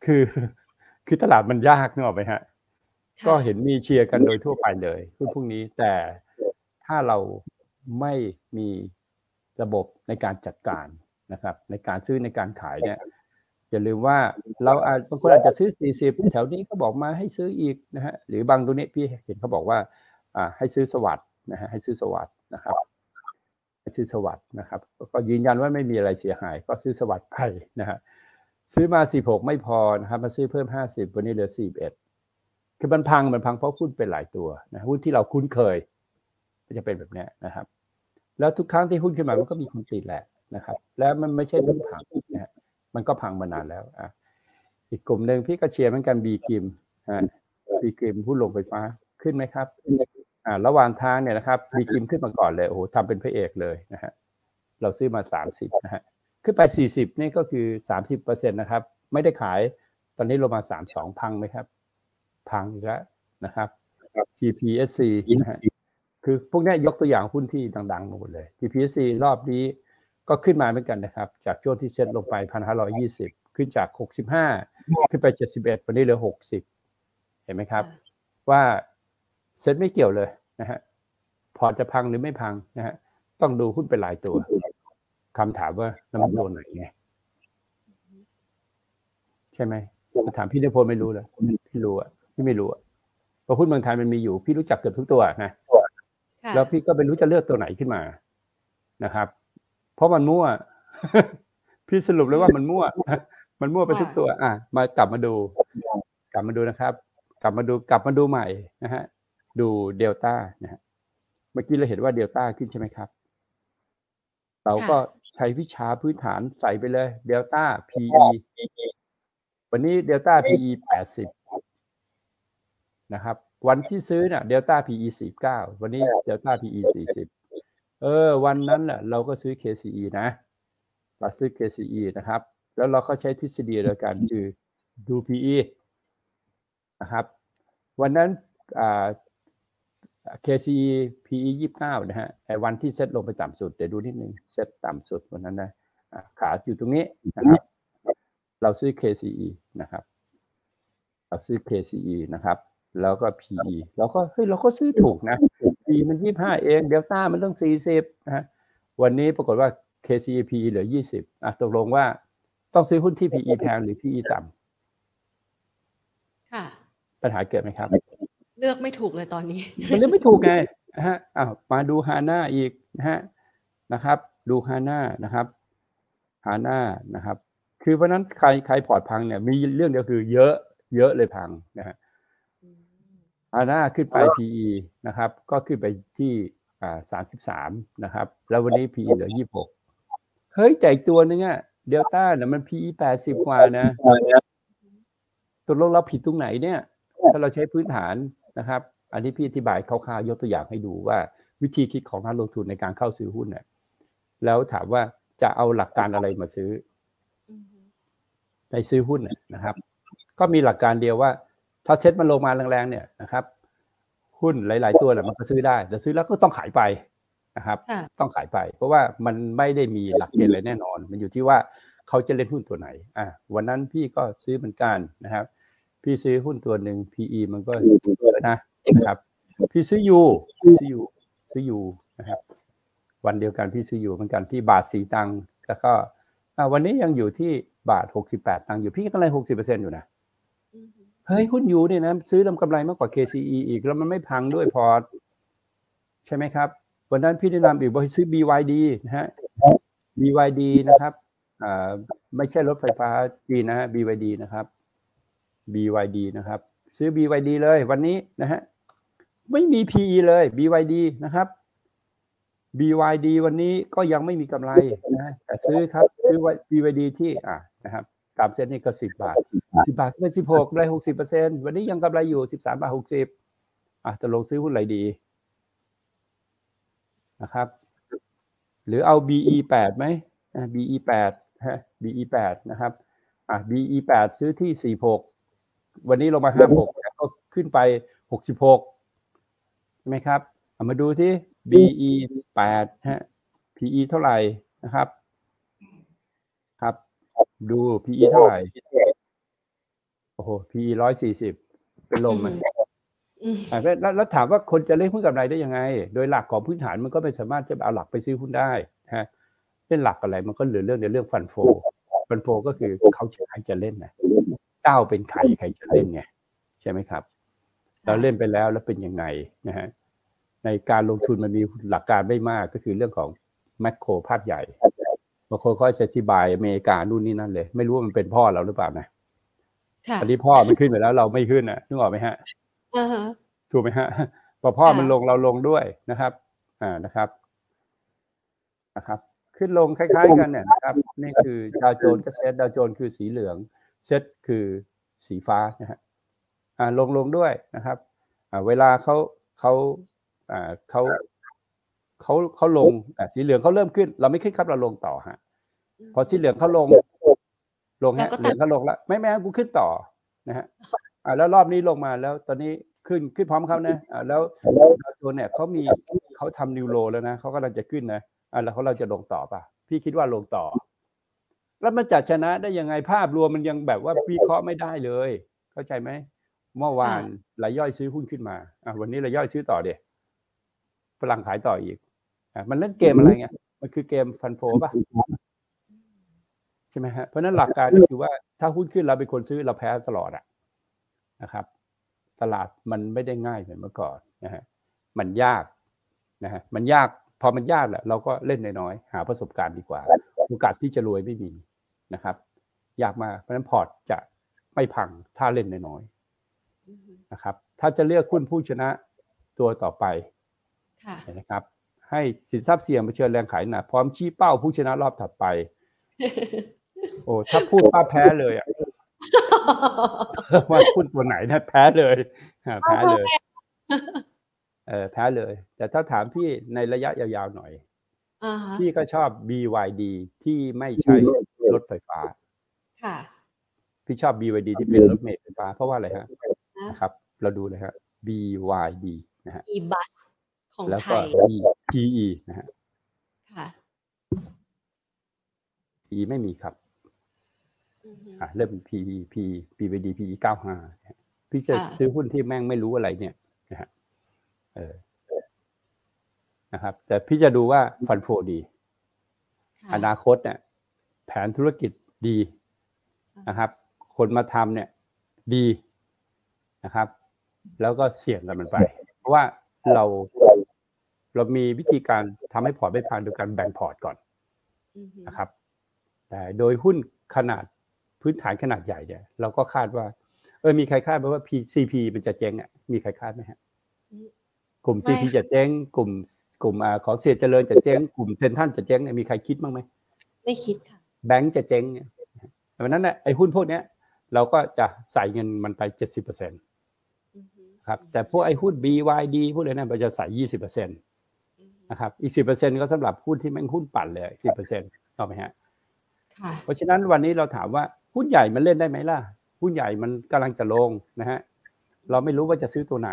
คือ คือตลาดมันยากนึกออกไหมฮะ ก็เห็นมีเชียร์กันโดยทั่วไปเลยหุ้นพวกนี้แต่ถ้าเราไม่มีระบบในการจัดการนะครับ ในการซื้อในการขายเนี่ยอย่าลืมว่าเราอาจบางคนอาจจะซื้อ 40 แถวนี้เขาบอกมาให้ซื้ออีกนะฮะหรือบางตัวนี้พี่เห็นเขาบอกว่าอ่าให้ซื้อสวัสด์นะฮะให้ซื้อสวัสด์นะครับ ให้ซื้อสวัสด์นะครับ ก็ยืนยันว่าไม่มีอะไรเสียหาย ก็ซื้อสวัสด์ไปนะฮะซื้อมา 16 ไม่พอนะครับมาซื้อเพิ่ม 50 วันนี้เหลือ 41 คือมันพังมันพังเพราะหุ้นเป็นหลายตัวนะหุ้นที่เราคุ้นเคยก็จะเป็นแบบนี้นะครับ แล้วทุกครั้งที่หุ้นขึ้นมามันก็มีคนติดแหละนะครับ แล้วมันไม่ใช่เพิ่งพังนะฮะมันก็พังมานานแล้วอะอีกกลุ่มหนึ่งพี่ก็เชียร์เหมือนกันบีกิมฮะบีกิมหุ้นลงไฟฟ้าขึ้นไหมครับ อ่าระหว่างทางเนี่ยนะครับบีกิมขึ้นมาก่อนเลยโอ้โหทำเป็นพระเอกเลยนะฮะเราซื้อมา 30นะฮะขึ้นไป 40 นี่ก็คือ 30เปอร์เซ็นต์นะครับ ไม่ได้ขายตอนนี้ลงมา 32 พังไหมครับ พังอีกแล้วนะครับ GPSC นะฮะคือพวกเนี้ยยกตัวอย่างหุ้นที่ดังๆมาหมดเลย GPSC รอบนี้ก็ขึ้นมาเหมือนกันนะครับ จากช่วงที่เซ็ตลงไป 1,520 ขึ้นจาก 65 ขึ้นไป 71 วันนี้เหลือ 60 เห็นไหมครับ ว่า เซ็ตไม่เกี่ยวเลยนะฮะพอร์ตจะพังหรือไม่พังนะฮะต้องดูหุ้นเป็นรายตัวคำถามว่าน้ำมันโดนไหนไงใช่ไหมมาถามพี่นพลไม่รู้เลยพี่รู้อะพี่ไม่รู้อะเพราะหุ้นเมืองไทยมันมีอยู่ พี่รู้จักเกือบทุกตัวนะค่ะแล้วพี่ก็ไม่รู้จะเลือกตัวไหนขึ้นมานะครับ เพราะมันมั่ว พี่สรุปเลยว่ามันมั่ว มันมั่วไปทุกตัว อะ มากลับมาดู กลับมาดูนะครับ กลับมาดูกลับมาดูใหม่นะฮะ ดูเดลต้านะฮะเมื่อกี้เราเห็นว่าเดลต้าขึ้นใช่ไหมครับ เราก็ใช้วิชาพื้นฐานใส่ไปเลยเดลต้า PE วันนี้เดลต้า PE แปดสิบนะครับ วันที่ซื้อเนี่ยเดลต้า PE สี่เก้าวันนี้เดลต้า PE สี่สิบเออ วันนั้นน่ะเราก็ซื้อ KCE นะเราซื้อ KCE นะครับ แล้วเราก็ใช้ทฤษฎีเดียวกันคือดู PE นะครับ วันนั้นอ่า KCE PE ยี่สิบเก้านะฮะไอ้วันที่เซ็ตลงไปต่ำสุด เดี๋ยวดูนิดนึงเซ็ตต่ำสุดวันนั้นนะอะขาอยู่ตรงนี้นะครับ เราซื้อ KCE นะครับ เราซื้อ KCE นะครับ แล้วก็ PE เราก็เฮ้ยเราก็ซื้อถูกนะ PE มันยี่ห้าเองเดลต้ามันต้องสี่สิบนะฮะวันนี้ปรากฏว่า KCE PE เหลือยี่สิบอะตกลงว่าต้องซื้อหุ้นที่ PE แพงหรือ PE ต่ำค่ะปัญหาเกิดไหมครับ เลือกไม่ถูกเลยตอนนี้ มันเลือกไม่ถูกไงนะฮะอ้าวมาดูฮาน่าอีกนะฮะนะครับ ดูฮาน่านะครับฮาน่านะครับ คือเพราะฉะนั้นใครใครพอร์ตพังเนี่ย มีเรื่องเดียวคือเยอะ เยอะเลยพังนะฮะฮาน่าขึ้นไป PE นะครับ ก็ขึ้นไปที่อ่าสามสิบสามนะครับ แล้ววันนี้ PE เหลือยี่หกเฮ้ยแต่อีกตัวนึงอะเดลต้าเนี่ยมัน PE แปดสิบกว่านะตกลงเราผิดตรงไหนเนี่ย ถ้าเราใช้พื้นฐาน นะครับ อันนี้พี่อธิบายคร่าวๆยกตัวอย่างให้ดูว่า วิธีคิดของนักลงทุนในการเข้าซื้อหุ้นเนี่ยแล้วถามว่าจะเอาหลักการอะไรมาซื้อในซื้อหุ้นเนี่ยนะครับ ก็มีหลักการเดียวว่า ถ้าเซ็ตมันลงมาแรงๆเนี่ยนะครับ หุ้นหลาย ๆ ตัวเนี่ยมันก็ซื้อได้แต่ซื้อแล้วก็ต้องขายไปนะครับค่ะต้องขายไป เพราะว่ามันไม่ได้มีหลักเกณฑ์อะไรแน่นอน มันอยู่ที่ว่าเขาจะเล่นหุ้นตัวไหน อะวันนั้นพี่ก็ซื้อเหมือนกันนะครับ พี่ซื้อหุ้นตัวหนึ่ง PE มันก็เยอะนะนะครับ พี่ซื้อยูซื้อยูซื้อยูนะครับ วันเดียวกันพี่ซื้อยูเหมือนกันที่บาทสีตังค์แล้วก็อะวันนี้ยังอยู่ที่บาทหกสิบแปดตังค์อยู่พี่กำไรหกสิบเปอร์เซ็นอยู่นะเฮ้ยหุ้นยูเนี่ยนะซื้อทำกำไรมากกว่า KCE อีกแล้วมันไม่พังด้วยพอร์ตใช่ไหมครับ วันนั้นพี่แนะนำอีกบอกให้ซื้อ BYD นะฮะ BYD นะครับอ่าไม่ใช่รถไฟฟ้าจีนนะฮะ BYD นะครับ BYD นะครับ ซื้อ BYD เลยวันนี้นะฮะไม่มี PE เลย BYD นะครับ BYD วันนี้ก็ยังไม่มีกำไรนะแต่ซื้อครับ ซื้อไว้ BYD ที่อ่านะครับตามเส้นนี้ก็สิบบาทสิบาทเป็นสิบหกกำไรหกสิบเปอร์เซ็นวันนี้ยังกำไรอยู่สิบสามบาทหกสิบอะจะลงซื้อหุ้นอะไรดีนะครับ หรือเอา BE แปดไหม BE แปดฮะ BE แปดนะครับอะ BE แปดซื้อที่สี่หก วันนี้ลงมาห้าหกก็ขึ้นไปหกสิบหกใช่ไหมครับเอามาดูที่ BE แปดฮะ PE เท่าไหร่นะครับ ครับ ดู PE เท่าไหร่โอ้โห PE ร้อยสี่สิบเป็นลมไหมอืมอะแล้วแล้วแล้วถามว่าคนจะเล่นหุ้นกับไรได้ยังไง โดยหลักของพื้นฐานมันก็ไม่สามารถจะเอาหลักไปซื้อหุ้นได้ฮะเล่นหลักอะไรมันก็เหลือเรื่องในเรื่องฟันโฟฟันโฟก็คือเขาจะใครจะเล่นนะ เจ้าเป็นใครใครจะเล่นไงใช่ไหมครับ เราเล่นไปแล้วแล้วเป็นยังไงนะฮะในการลงทุนมันมีหลักการไม่มากก็คือเรื่องของแมคโครภาพใหญ่บางคนก็จะอธิบายอเมริกานู่นนี่นั่นเลย ไม่รู้ว่ามันเป็นพ่อเราหรือเปล่านะค่ะตอนนี้พ่อมันขึ้นไปแล้วเราไม่ขึ้นนะนึกออกไหมฮะอ่าฮะถูกไหมฮะพอพ่อค่ะมันลงเราลงด้วยนะครับ อ่านะครับนะครับ ขึ้นลงคล้าย ๆ กันเนี่ยนะครับ นี่คือดาวโจนส์กับเซตดาวโจนส์คือสีเหลือง เซตคือสีฟ้านะฮะอ่าลงลงด้วยนะครับอ่าเวลาเขาเขาอ่าเขาเขาเขาลงอ่าสีเหลืองเขาเริ่มขึ้น เราไม่ขึ้นครับเราลงต่อฮะพอสีเหลืองเขาลง ลงแล้ฮะวก็เหลืองเขาลงแล้วไม่แม้กูขึ้นต่อนะฮะอ่าแล้วรอบนี้ลงมาแล้วตอนนี้ขึ้นขึ้นพร้อมเขานะอ่าแล้วดาวโจนส์เนี่ยเขามีเขาทำนิวโรแล้วนะเขากำลังจะขึ้นนะอ่าแล้วเขาเราจะลงต่อป่ะ พี่คิดว่าลงต่อ แล้วมันจัดชนะได้ยังไงภาพรวมมันยังแบบว่าวิเคราะห์ไม่ได้เลย เข้าใจไหมเมื่อวานรายย่อยซื้อหุ้นขึ้นมาอะวันนี้รายย่อยซื้อต่อเดียฝรั่งขายต่ออีกอะมันเล่นเกมอะไรเงี้ยมันคือเกมฟันโฟป่ะใช่ไหมฮะเพราะฉะนั้นหลักการก็คือว่าถ้าหุ้นขึ้นเราเป็นคนซื้อเราแพ้ตลอดอะนะครับ ตลาดมันไม่ได้ง่ายเหมือนเมื่อก่อนนะฮะมันยากนะฮะมันยากพอมันยากแหละเราก็เล่นน้อยๆหาประสบการณ์ดีกว่า โอกาสที่จะรวยไม่มี นะครับยากมากเพราะฉะนั้นพอร์ตจะไม่พังถ้าเล่นน้อยๆนะครับ ถ้าจะเลือกหุ้นผู้ชนะตัวต่อไปค่ะนะครับ ให้สินทรัพย์เสี่ยงเผชิญแรงขายหนักพร้อมชี้เป้าผู้ชนะรอบถัดไป โอ้ถ้าพูดป้าแพ้เลยอะว่าหุ้นตัวไหนนะแพ้เลยอ่าแพ้เลยเออแพ้เลย แต่ถ้าถามพี่ในระยะยาวๆหน่อยอ่าฮะพี่ก็ชอบ BYD ที่ไม่ใช้ รถไฟฟ้า ค่ะพี่ชอบ BYD ที่เป็นรถเมล์ไฟฟ้า เพราะว่าอะไรฮะนะนะครับ เราดูเลยฮะ BYD นะฮะอีบัสของแล้วไทก็ย E PE นะฮะค่ะ PE ไม่มีครับอือฮึอะเริ่ม PE P BYD PE 95นะฮะพี่จะค่ะซื้อหุ้นที่แม่งไม่รู้อะไรเนี่ยนะฮะเออนะครับ แต่พี่จะดูว่าฟันโฟดีค่ะอนาคตเนี่ย แผนธุรกิจดีนะครับ คนมาทำเนี่ยดีนะครับ แล้วก็เสี่ยงกันมันไป เพราะว่าเราเรามีวิธีการทำให้พอร์ตไม่พังโดยการแบ่งพอร์ตก่อนอือฮึนะครับ แต่โดยหุ้นขนาดพื้นฐานขนาดใหญ่เนี่ย เราก็คาดว่า เออมีใครคาดไหมว่า PCP มันจะเจ๊งอะมีใครคาดไหมฮะกลุ่ม CP จะเจ๊งกลุ่ม กลุ่มอ่าของเสียเจริญจะเจ๊งกลุ่มเซนทันจะเจ๊งเนี่ยมีใครคิดบ้างไหมไม่คิดค่ะ แบงก์จะเจ๊งเนี่ยดังนั้นเนี่ยไอ้หุ้นพวกเนี้ยเราก็จะใส่เงินมันไปเจ็ดสิบเปอร์เซ็นต์อือฮึครับแต่พวกไอ้หุ้น BYD พวกอะไรนั้นเราจะใส่ยี่สิบเปอร์เซ็นต์อือฮึนะครับอีกสิบเปอร์เซ็นต์ก็สำหรับหุ้นที่แม่งหุ้นปั่นเลยสิบเปอร์เซ็นต์ถูกไหมฮะค่ะเพราะฉะนั้นวันนี้เราถามว่าหุ้นใหญ่มันเล่นได้ไหมล่ะ หุ้นใหญ่มันกำลังจะลงนะฮะเราไม่รู้ว่าจะซื้อตัวไหน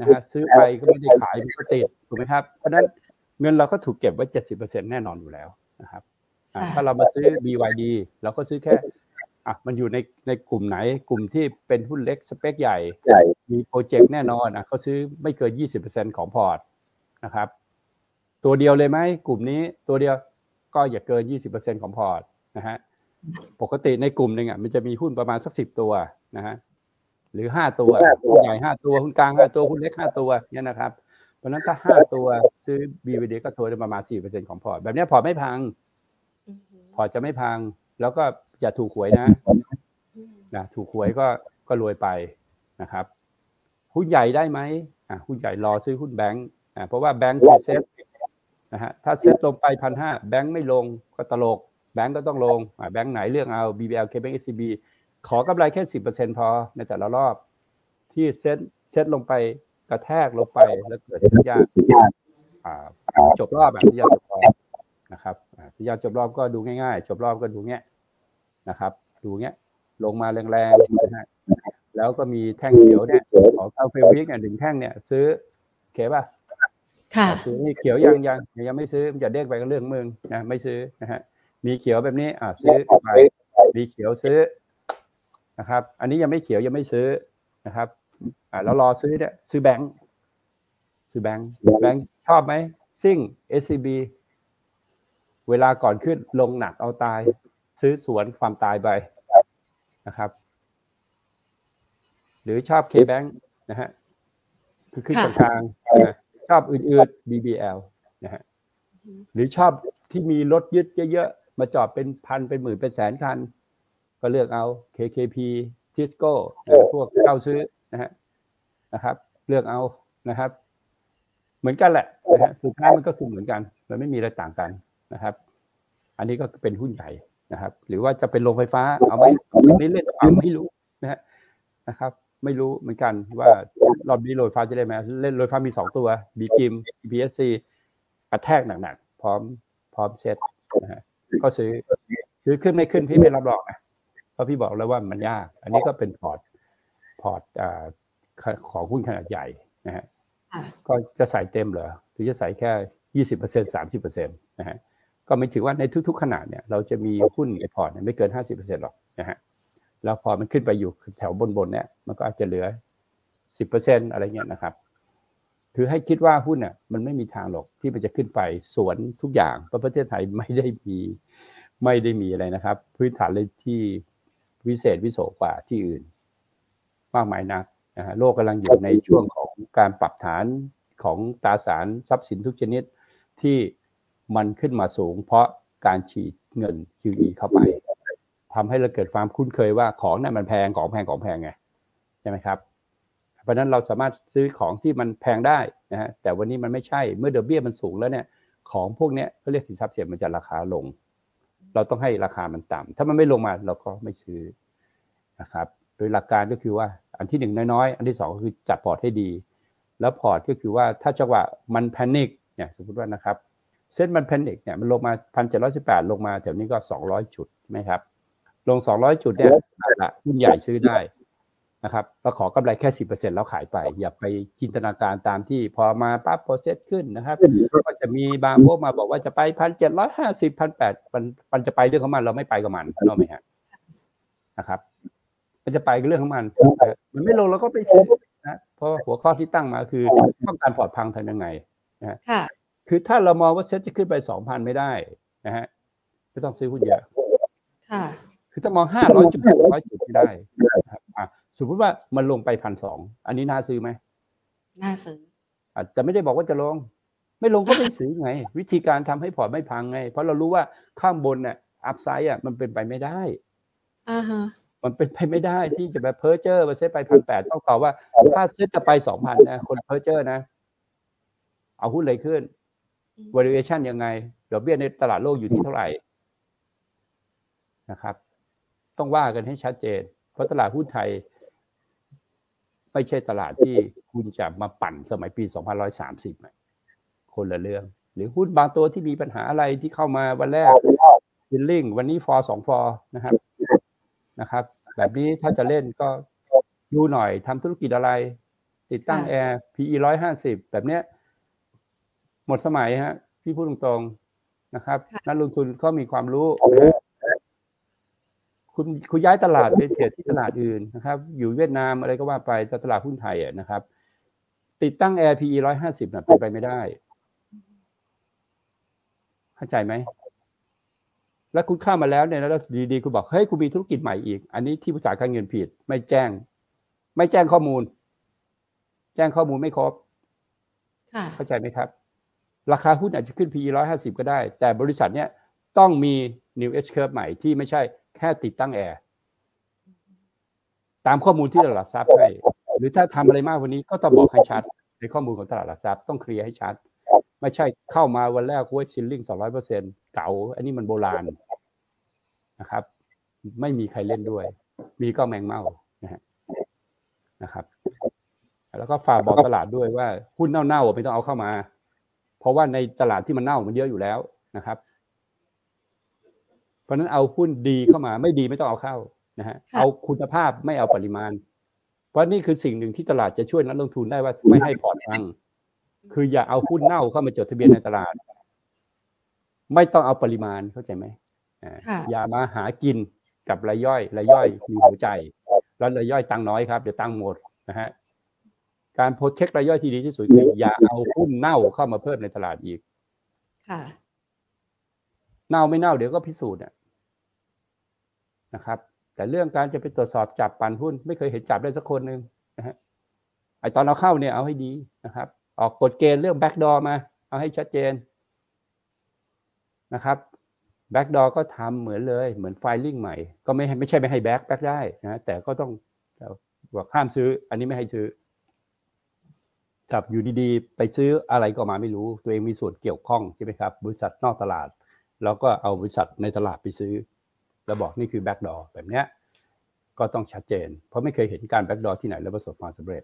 นะฮะซื้อไปก็ไม่ได้ขายมันก็ติดถูกไหมครับเพราะฉะนั้นเงินเราก็ถูกเก็บไว้เจ็ดสิบเปอร์เซ็นต์แน่นอนอยู่แล้วนะครับอะค่ะ ถ้าเรามาซื้อ BYD เราก็ซื้อแค่อะมันอยู่ในในกลุ่มไหนกลุ่มที่เป็นหุ้นเล็กสเปคใหญ่ มี project แน่นอนอะเขาซื้อไม่เกินยี่สิบเปอร์เซ็นต์ของพอร์ตนะครับ ตัวเดียวเลยไหมกลุ่มนี้ตัวเดียวก็อย่าเกินยี่สิบเปอร์เซ็นต์ของพอร์ตนะฮะปกติในกลุ่มหนึ่งอะมันจะมีหุ้นประมาณสักสิบตัวนะฮะหรือห้าตัวหุ้นใหญ่ห้าตัวหุ้นกลางห้าตัวหุ้นเล็กห้าตัวเนี่ยนะครับ เพราะฉะนั้นถ้าห้าตัวซื้อ BYD ก็ตัวได้ประมาณสี่เปอร์เซ็นต์ของพอร์ตแบบเนี้ยพอร์ตไม่พังอือฮึ พอร์ตจะไม่พัง แล้วก็อย่าถูกหวยนะอืมนะถูกหวยก็ก็รวยไปนะครับ หุ้นใหญ่ได้ไหมอะหุ้นใหญ่รอซื้อหุ้นแบงก์อะเพราะว่าแบงก์คือเซ็ตนะฮะถ้าเซ็ตลงไปพันห้าแบงก์ไม่ลงก็ตลก แบงก์ก็ต้องลงอะแบงก์ไหนเลือกเอา BBL KBank SCB ขอกำไรแค่สิบเปอร์เซ็นต์พอในแต่ละรอบ ที่ SET SET ลงไปกระแทกลงไปแล้วเกิดสัญญาณอ่าจบรอบแบบสัญญาณจบรอบ นะครับอ่าสัญญาณจบรอบก็ดูง่ายๆ จบรอบก็ดูเงี้ยนะครับ ดูเงี้ยลงมาแรงๆนะฮะแล้วก็มีแท่งเขียวเนี่ยของ timeframe week เนี่ยหนึ่งแท่งเนี่ยซื้อเขียวป่ะค่ะซื้อนี่เขียวยังยังยังไม่ซื้อมันจะเด้งไปก็เรื่องมึงนะไม่ซื้อนะฮะมีเขียวแบบนี้อ่าซื้อไปมีเขียวซื้อนะครับ อันนี้ยังไม่เขียวยังไม่ซื้อนะครับอ่าแล้วรอซื้อเนี่ยซื้อแบงค์ซื้อแบงค์แบงค์ชอบไหมซิ่ง SCB เวลาก่อนขึ้นลงหนักเอาตาย ซื้อสวนความตายไปนะครับ หรือชอบ KBank นะฮะคือขึ้นกลางนะชอบอื่นๆ BBL นะฮะหรือชอบที่มีรถยึดเยอะๆ มาจอดเป็นพันเป็นหมื่นเป็นแสนคัน ก็เลือกเอา KKP Tisco นะพวกเก้าซื้อนะฮะนะครับ เลือกเอานะครับ เหมือนกันแหละนะฮะสุดท้ายมันก็คือเหมือนกัน มันไม่มีอะไรต่างกัน นะครับ อันนี้ก็เป็นหุ้นใหญ่นะครับ หรือว่าจะเป็นโรงไฟฟ้าเอาไหมนี่เล่นเอาไม่รู้นะฮะนะครับ ไม่รู้เหมือนกันว่ารอบนี้โรงไฟฟ้าจะได้ไหมเล่นโรงไฟฟ้ามีสองตัวบีกิม PSC กระแทกหนักๆพร้อมพร้อมเซ็ตนะฮะก็ซื้อซื้อขึ้นไม่ขึ้นพี่ไม่รับรองนะเพราะพี่บอกแล้วว่ามันยาก อันนี้ก็เป็นพอร์ตพอร์ตอ่าของหุ้นขนาดใหญ่นะฮะค่ะก็จะใส่เต็มเหรอหรือจะใส่แค่ยี่สิบเปอร์เซ็นสามสิบเปอร์เซ็นต์นะฮะ ก็ไม่ถือว่าในทุกๆขนาดเนี่ยเราจะมีหุ้นในพอร์ตไม่เกินห้าสิบเปอร์เซ็นต์หรอกนะฮะแล้วพอมันขึ้นไปอยู่แถวบนๆเนี่ยมันก็อาจจะเหลือสิบเปอะไรเงี้ยนะครับคือให้คิดว่าหุ้นอะมันไม่มีทางหรอกที่มันจะขึ้นไปสวนทุกอย่างเพราะประเทศไทยไม่ได้มีไม่ได้มีอะไรนะครับ พื้นฐานเลยที่วิเศษวิโสกว่าที่อื่น มากมายนักนะฮะโลกกำลังอยู่ในช่วงของการปรับฐานของตราสารทรัพย์สินทุกชนิดที่ มันขึ้นมาสูง เพราะการฉีดเงิน QE เข้าไปทำให้เราเกิดความคุ้นเคยว่าของนั้นมันแพงของแพงของแพงไงใช่ไหมครับ เพราะฉะนั้นเราสามารถซื้อของที่มันแพงได้นะฮะแต่วันนี้มันไม่ใช่เมื่อเดอเบี้ยมันสูงแล้วเนี่ยของพวกนี้เขาเรียกสินทรัพย์เสี่ยงมันจะราคาลง เราต้องให้ราคามันต่ำถ้ามันไม่ลงมาเราก็ไม่ซื้อนะครับ โดยหลักการก็คือว่าอันที่หนึ่งน้อยๆ อันที่สองก็คือจัดพอร์ตให้ดี แล้วพอร์ตก็คือว่าถ้าจังหวะมัน panic เนี่ยสมมติว่านะครับ เส้นมัน panic เนี่ยมันลงมาพันเจ็ดร้อยสิบแปดลงมาแถวนี้ก็สองร้อยจุดไหมครับ ลงสองร้อยจุดเนี่ยเอาละหุ้นใหญ่ซื้อได้นะครับเราขอกำไรแค่สิบเปอร์เซ็นต์แล้วขายไป อย่าไปจินตนาการตามที่พอมาปั๊บ process ขึ้นนะครับก็จะมีบางพวกมาบอกว่าจะไปพันเจ็ดร้อยห้าสิบพันแปดมันมันจะไปเรื่องของมันเราไม่ไปกับมันรู้ไหมฮะนะครับ มันจะไปกับเรื่องของมัน มันไม่ลงเราก็ไปซื้อนะเพราะหัวข้อที่ตั้งมาคือต้องการปลอดพังทำยังไงค่ะ คือถ้าเรามองว่าเซ็ตจะขึ้นไปสองพันไม่ได้นะฮะไม่ต้องซื้อหุ้นเยอะค่ะ คือถ้ามองห้าร้อยจุดร้อยจุดไม่ได้นะครับอะสมมติว่ามันลงไปพันสองอันนี้น่าซื้อไหมน่าซื้ออะแต่ไม่ได้บอกว่าจะลง ไม่ลงก็ไม่ซื้อไง วิธีการทำให้พอร์ตไม่พังไง เพราะเรารู้ว่าข้างบนเนี่ย upside อะมันเป็นไปไม่ได้อ่าฮะมันเป็นไปไม่ได้ที่จะแบบเพ้อเจ้อมาเซ็ตไปพันแปดต้องตอบว่า ถ้าเซ็ตจะไปสองพันนะคนเพ้อเจ้อนะ เอาหุ้นเลยขึ้น valuation ยังไงดอกเบี้ยในตลาดโลกอยู่ที่เท่าไหร่นะครับ ต้องว่ากันให้ชัดเจน เพราะตลาดหุ้นไทย ไม่ใช่ตลาดที่คุณจะมาปั่นสมัยปี 2130อะคนละเรื่อง หรือหุ้นบางตัวที่มีปัญหาอะไรที่เข้ามาวันแรกซิลลิงวันนี้ฟอสองฟอนะครับนะครับ แบบนี้ถ้าจะเล่นก็ดูหน่อยทำธุรกิจอะไร ติดตั้งแอร์ PE ร้อยห้าสิบแบบเนี้ย หมดสมัยฮะพี่พูดตรงๆนะครับนักลงทุนก็มีความรู้นะฮะคุณคุณย้ายตลาดไปเทรดที่ตลาดอื่นนะครับ อยู่เวียดนามอะไรก็ว่าไปแต่ตลาดหุ้นไทยอะนะครับ ติดตั้ง Air PE ร้อยห้าสิบน่ะเป็นไปไม่ได้ เข้าใจไหมแล้วคุณเข้ามาแล้วเนี่ยแล้วดีๆคุณบอกเฮ้ยคุณมีธุรกิจใหม่อีก อันนี้ที่ปรึกษาการเงินผิด ไม่แจ้ง ไม่แจ้งข้อมูล แจ้งข้อมูลไม่ครบค่ะเข้าใจไหมครับ ราคาหุ้นอาจจะขึ้น PE ร้อยห้าสิบก็ได้ แต่บริษัทเนี้ยต้องมี New H curve ใหม่ที่ไม่ใช่แค่ติดตั้งแอร์ตามข้อมูลที่ตลาดหลักทรัพย์ให้หรือถ้าทำอะไรมากวันนี้ก็ต้องบอกให้ชัด ในข้อมูลของตลาดหลักทรัพย์ต้องเคลียร์ให้ชัด ไม่ใช่เข้ามาวันแรกเวทซิลลิงสองร้อยเปอร์เซ็นเก่า อันนี้มันโบราณนะครับ ไม่มีใครเล่นด้วย มีก็แมงเม่านะฮะนะครับ แล้วก็ฝากบอกตลาดด้วยว่าหุ้นเน่าๆไม่ต้องเอาเข้ามา ราะว่าในตลาดที่มันเน่ามันเยอะอยู่แล้วนะครับ เพราะฉะนั้นเอาหุ้นดีเข้ามาไม่ดีไม่ต้องเอาเข้านะฮะค่ะเอาคุณภาพไม่เอาปริมาณ เพราะนี่คือสิ่งหนึ่งที่ตลาดจะช่วยนักลงทุนได้ว่าไม่ให้พอร์ตพังคืออย่าเอาหุ้นเน่าเข้ามาจดทะเบียนในตลาด ไม่ต้องเอาปริมาณเข้าใจไหมอ่าค่ะอย่ามาหากินกับรายย่อยรายย่อยมีหัวใจ แล้วรายย่อยตังค์น้อยครับเดี๋ยวตังค์หมดนะฮะ การ protect รายย่อยที่ดีที่สุดคืออย่าเอาหุ้นเน่าเข้ามาเพิ่มในตลาดอีก ค่ะ เน่าไม่เน่าเดี๋ยวก็พิสูจน์อะนะครับ แต่เรื่องการจะไปตรวจสอบจับปั่นหุ้น ไม่เคยเห็นจับได้สักคนหนึ่งนะฮะไอตอนเราเข้าเนี่ยเอาให้ดีนะครับ ออกกฎเกณฑ์เรื่อง backdoor มา เอาให้ชัดเจนนะครับ backdoor ก็ทำเหมือนเลยเหมือน filing ใหม่ ก็ไม่ให้ไม่ใช่ไม่ให้ back back ได้นะแต่ก็ต้องบอกห้ามซื้อ อันนี้ไม่ให้ซื้อ จับอยู่ดีๆ ไปซื้ออะไรก็มาไม่รู้ ตัวเองมีส่วนเกี่ยวข้องใช่ไหมครับ บริษัทนอกตลาด แล้วก็เอาบริษัทในตลาดไปซื้อ แล้วบอกนี่คือ backdoor แบบเนี้ยก็ต้องชัดเจน เพราะไม่เคยเห็นการ backdoor ที่ไหนแล้วประสบความสำเร็จ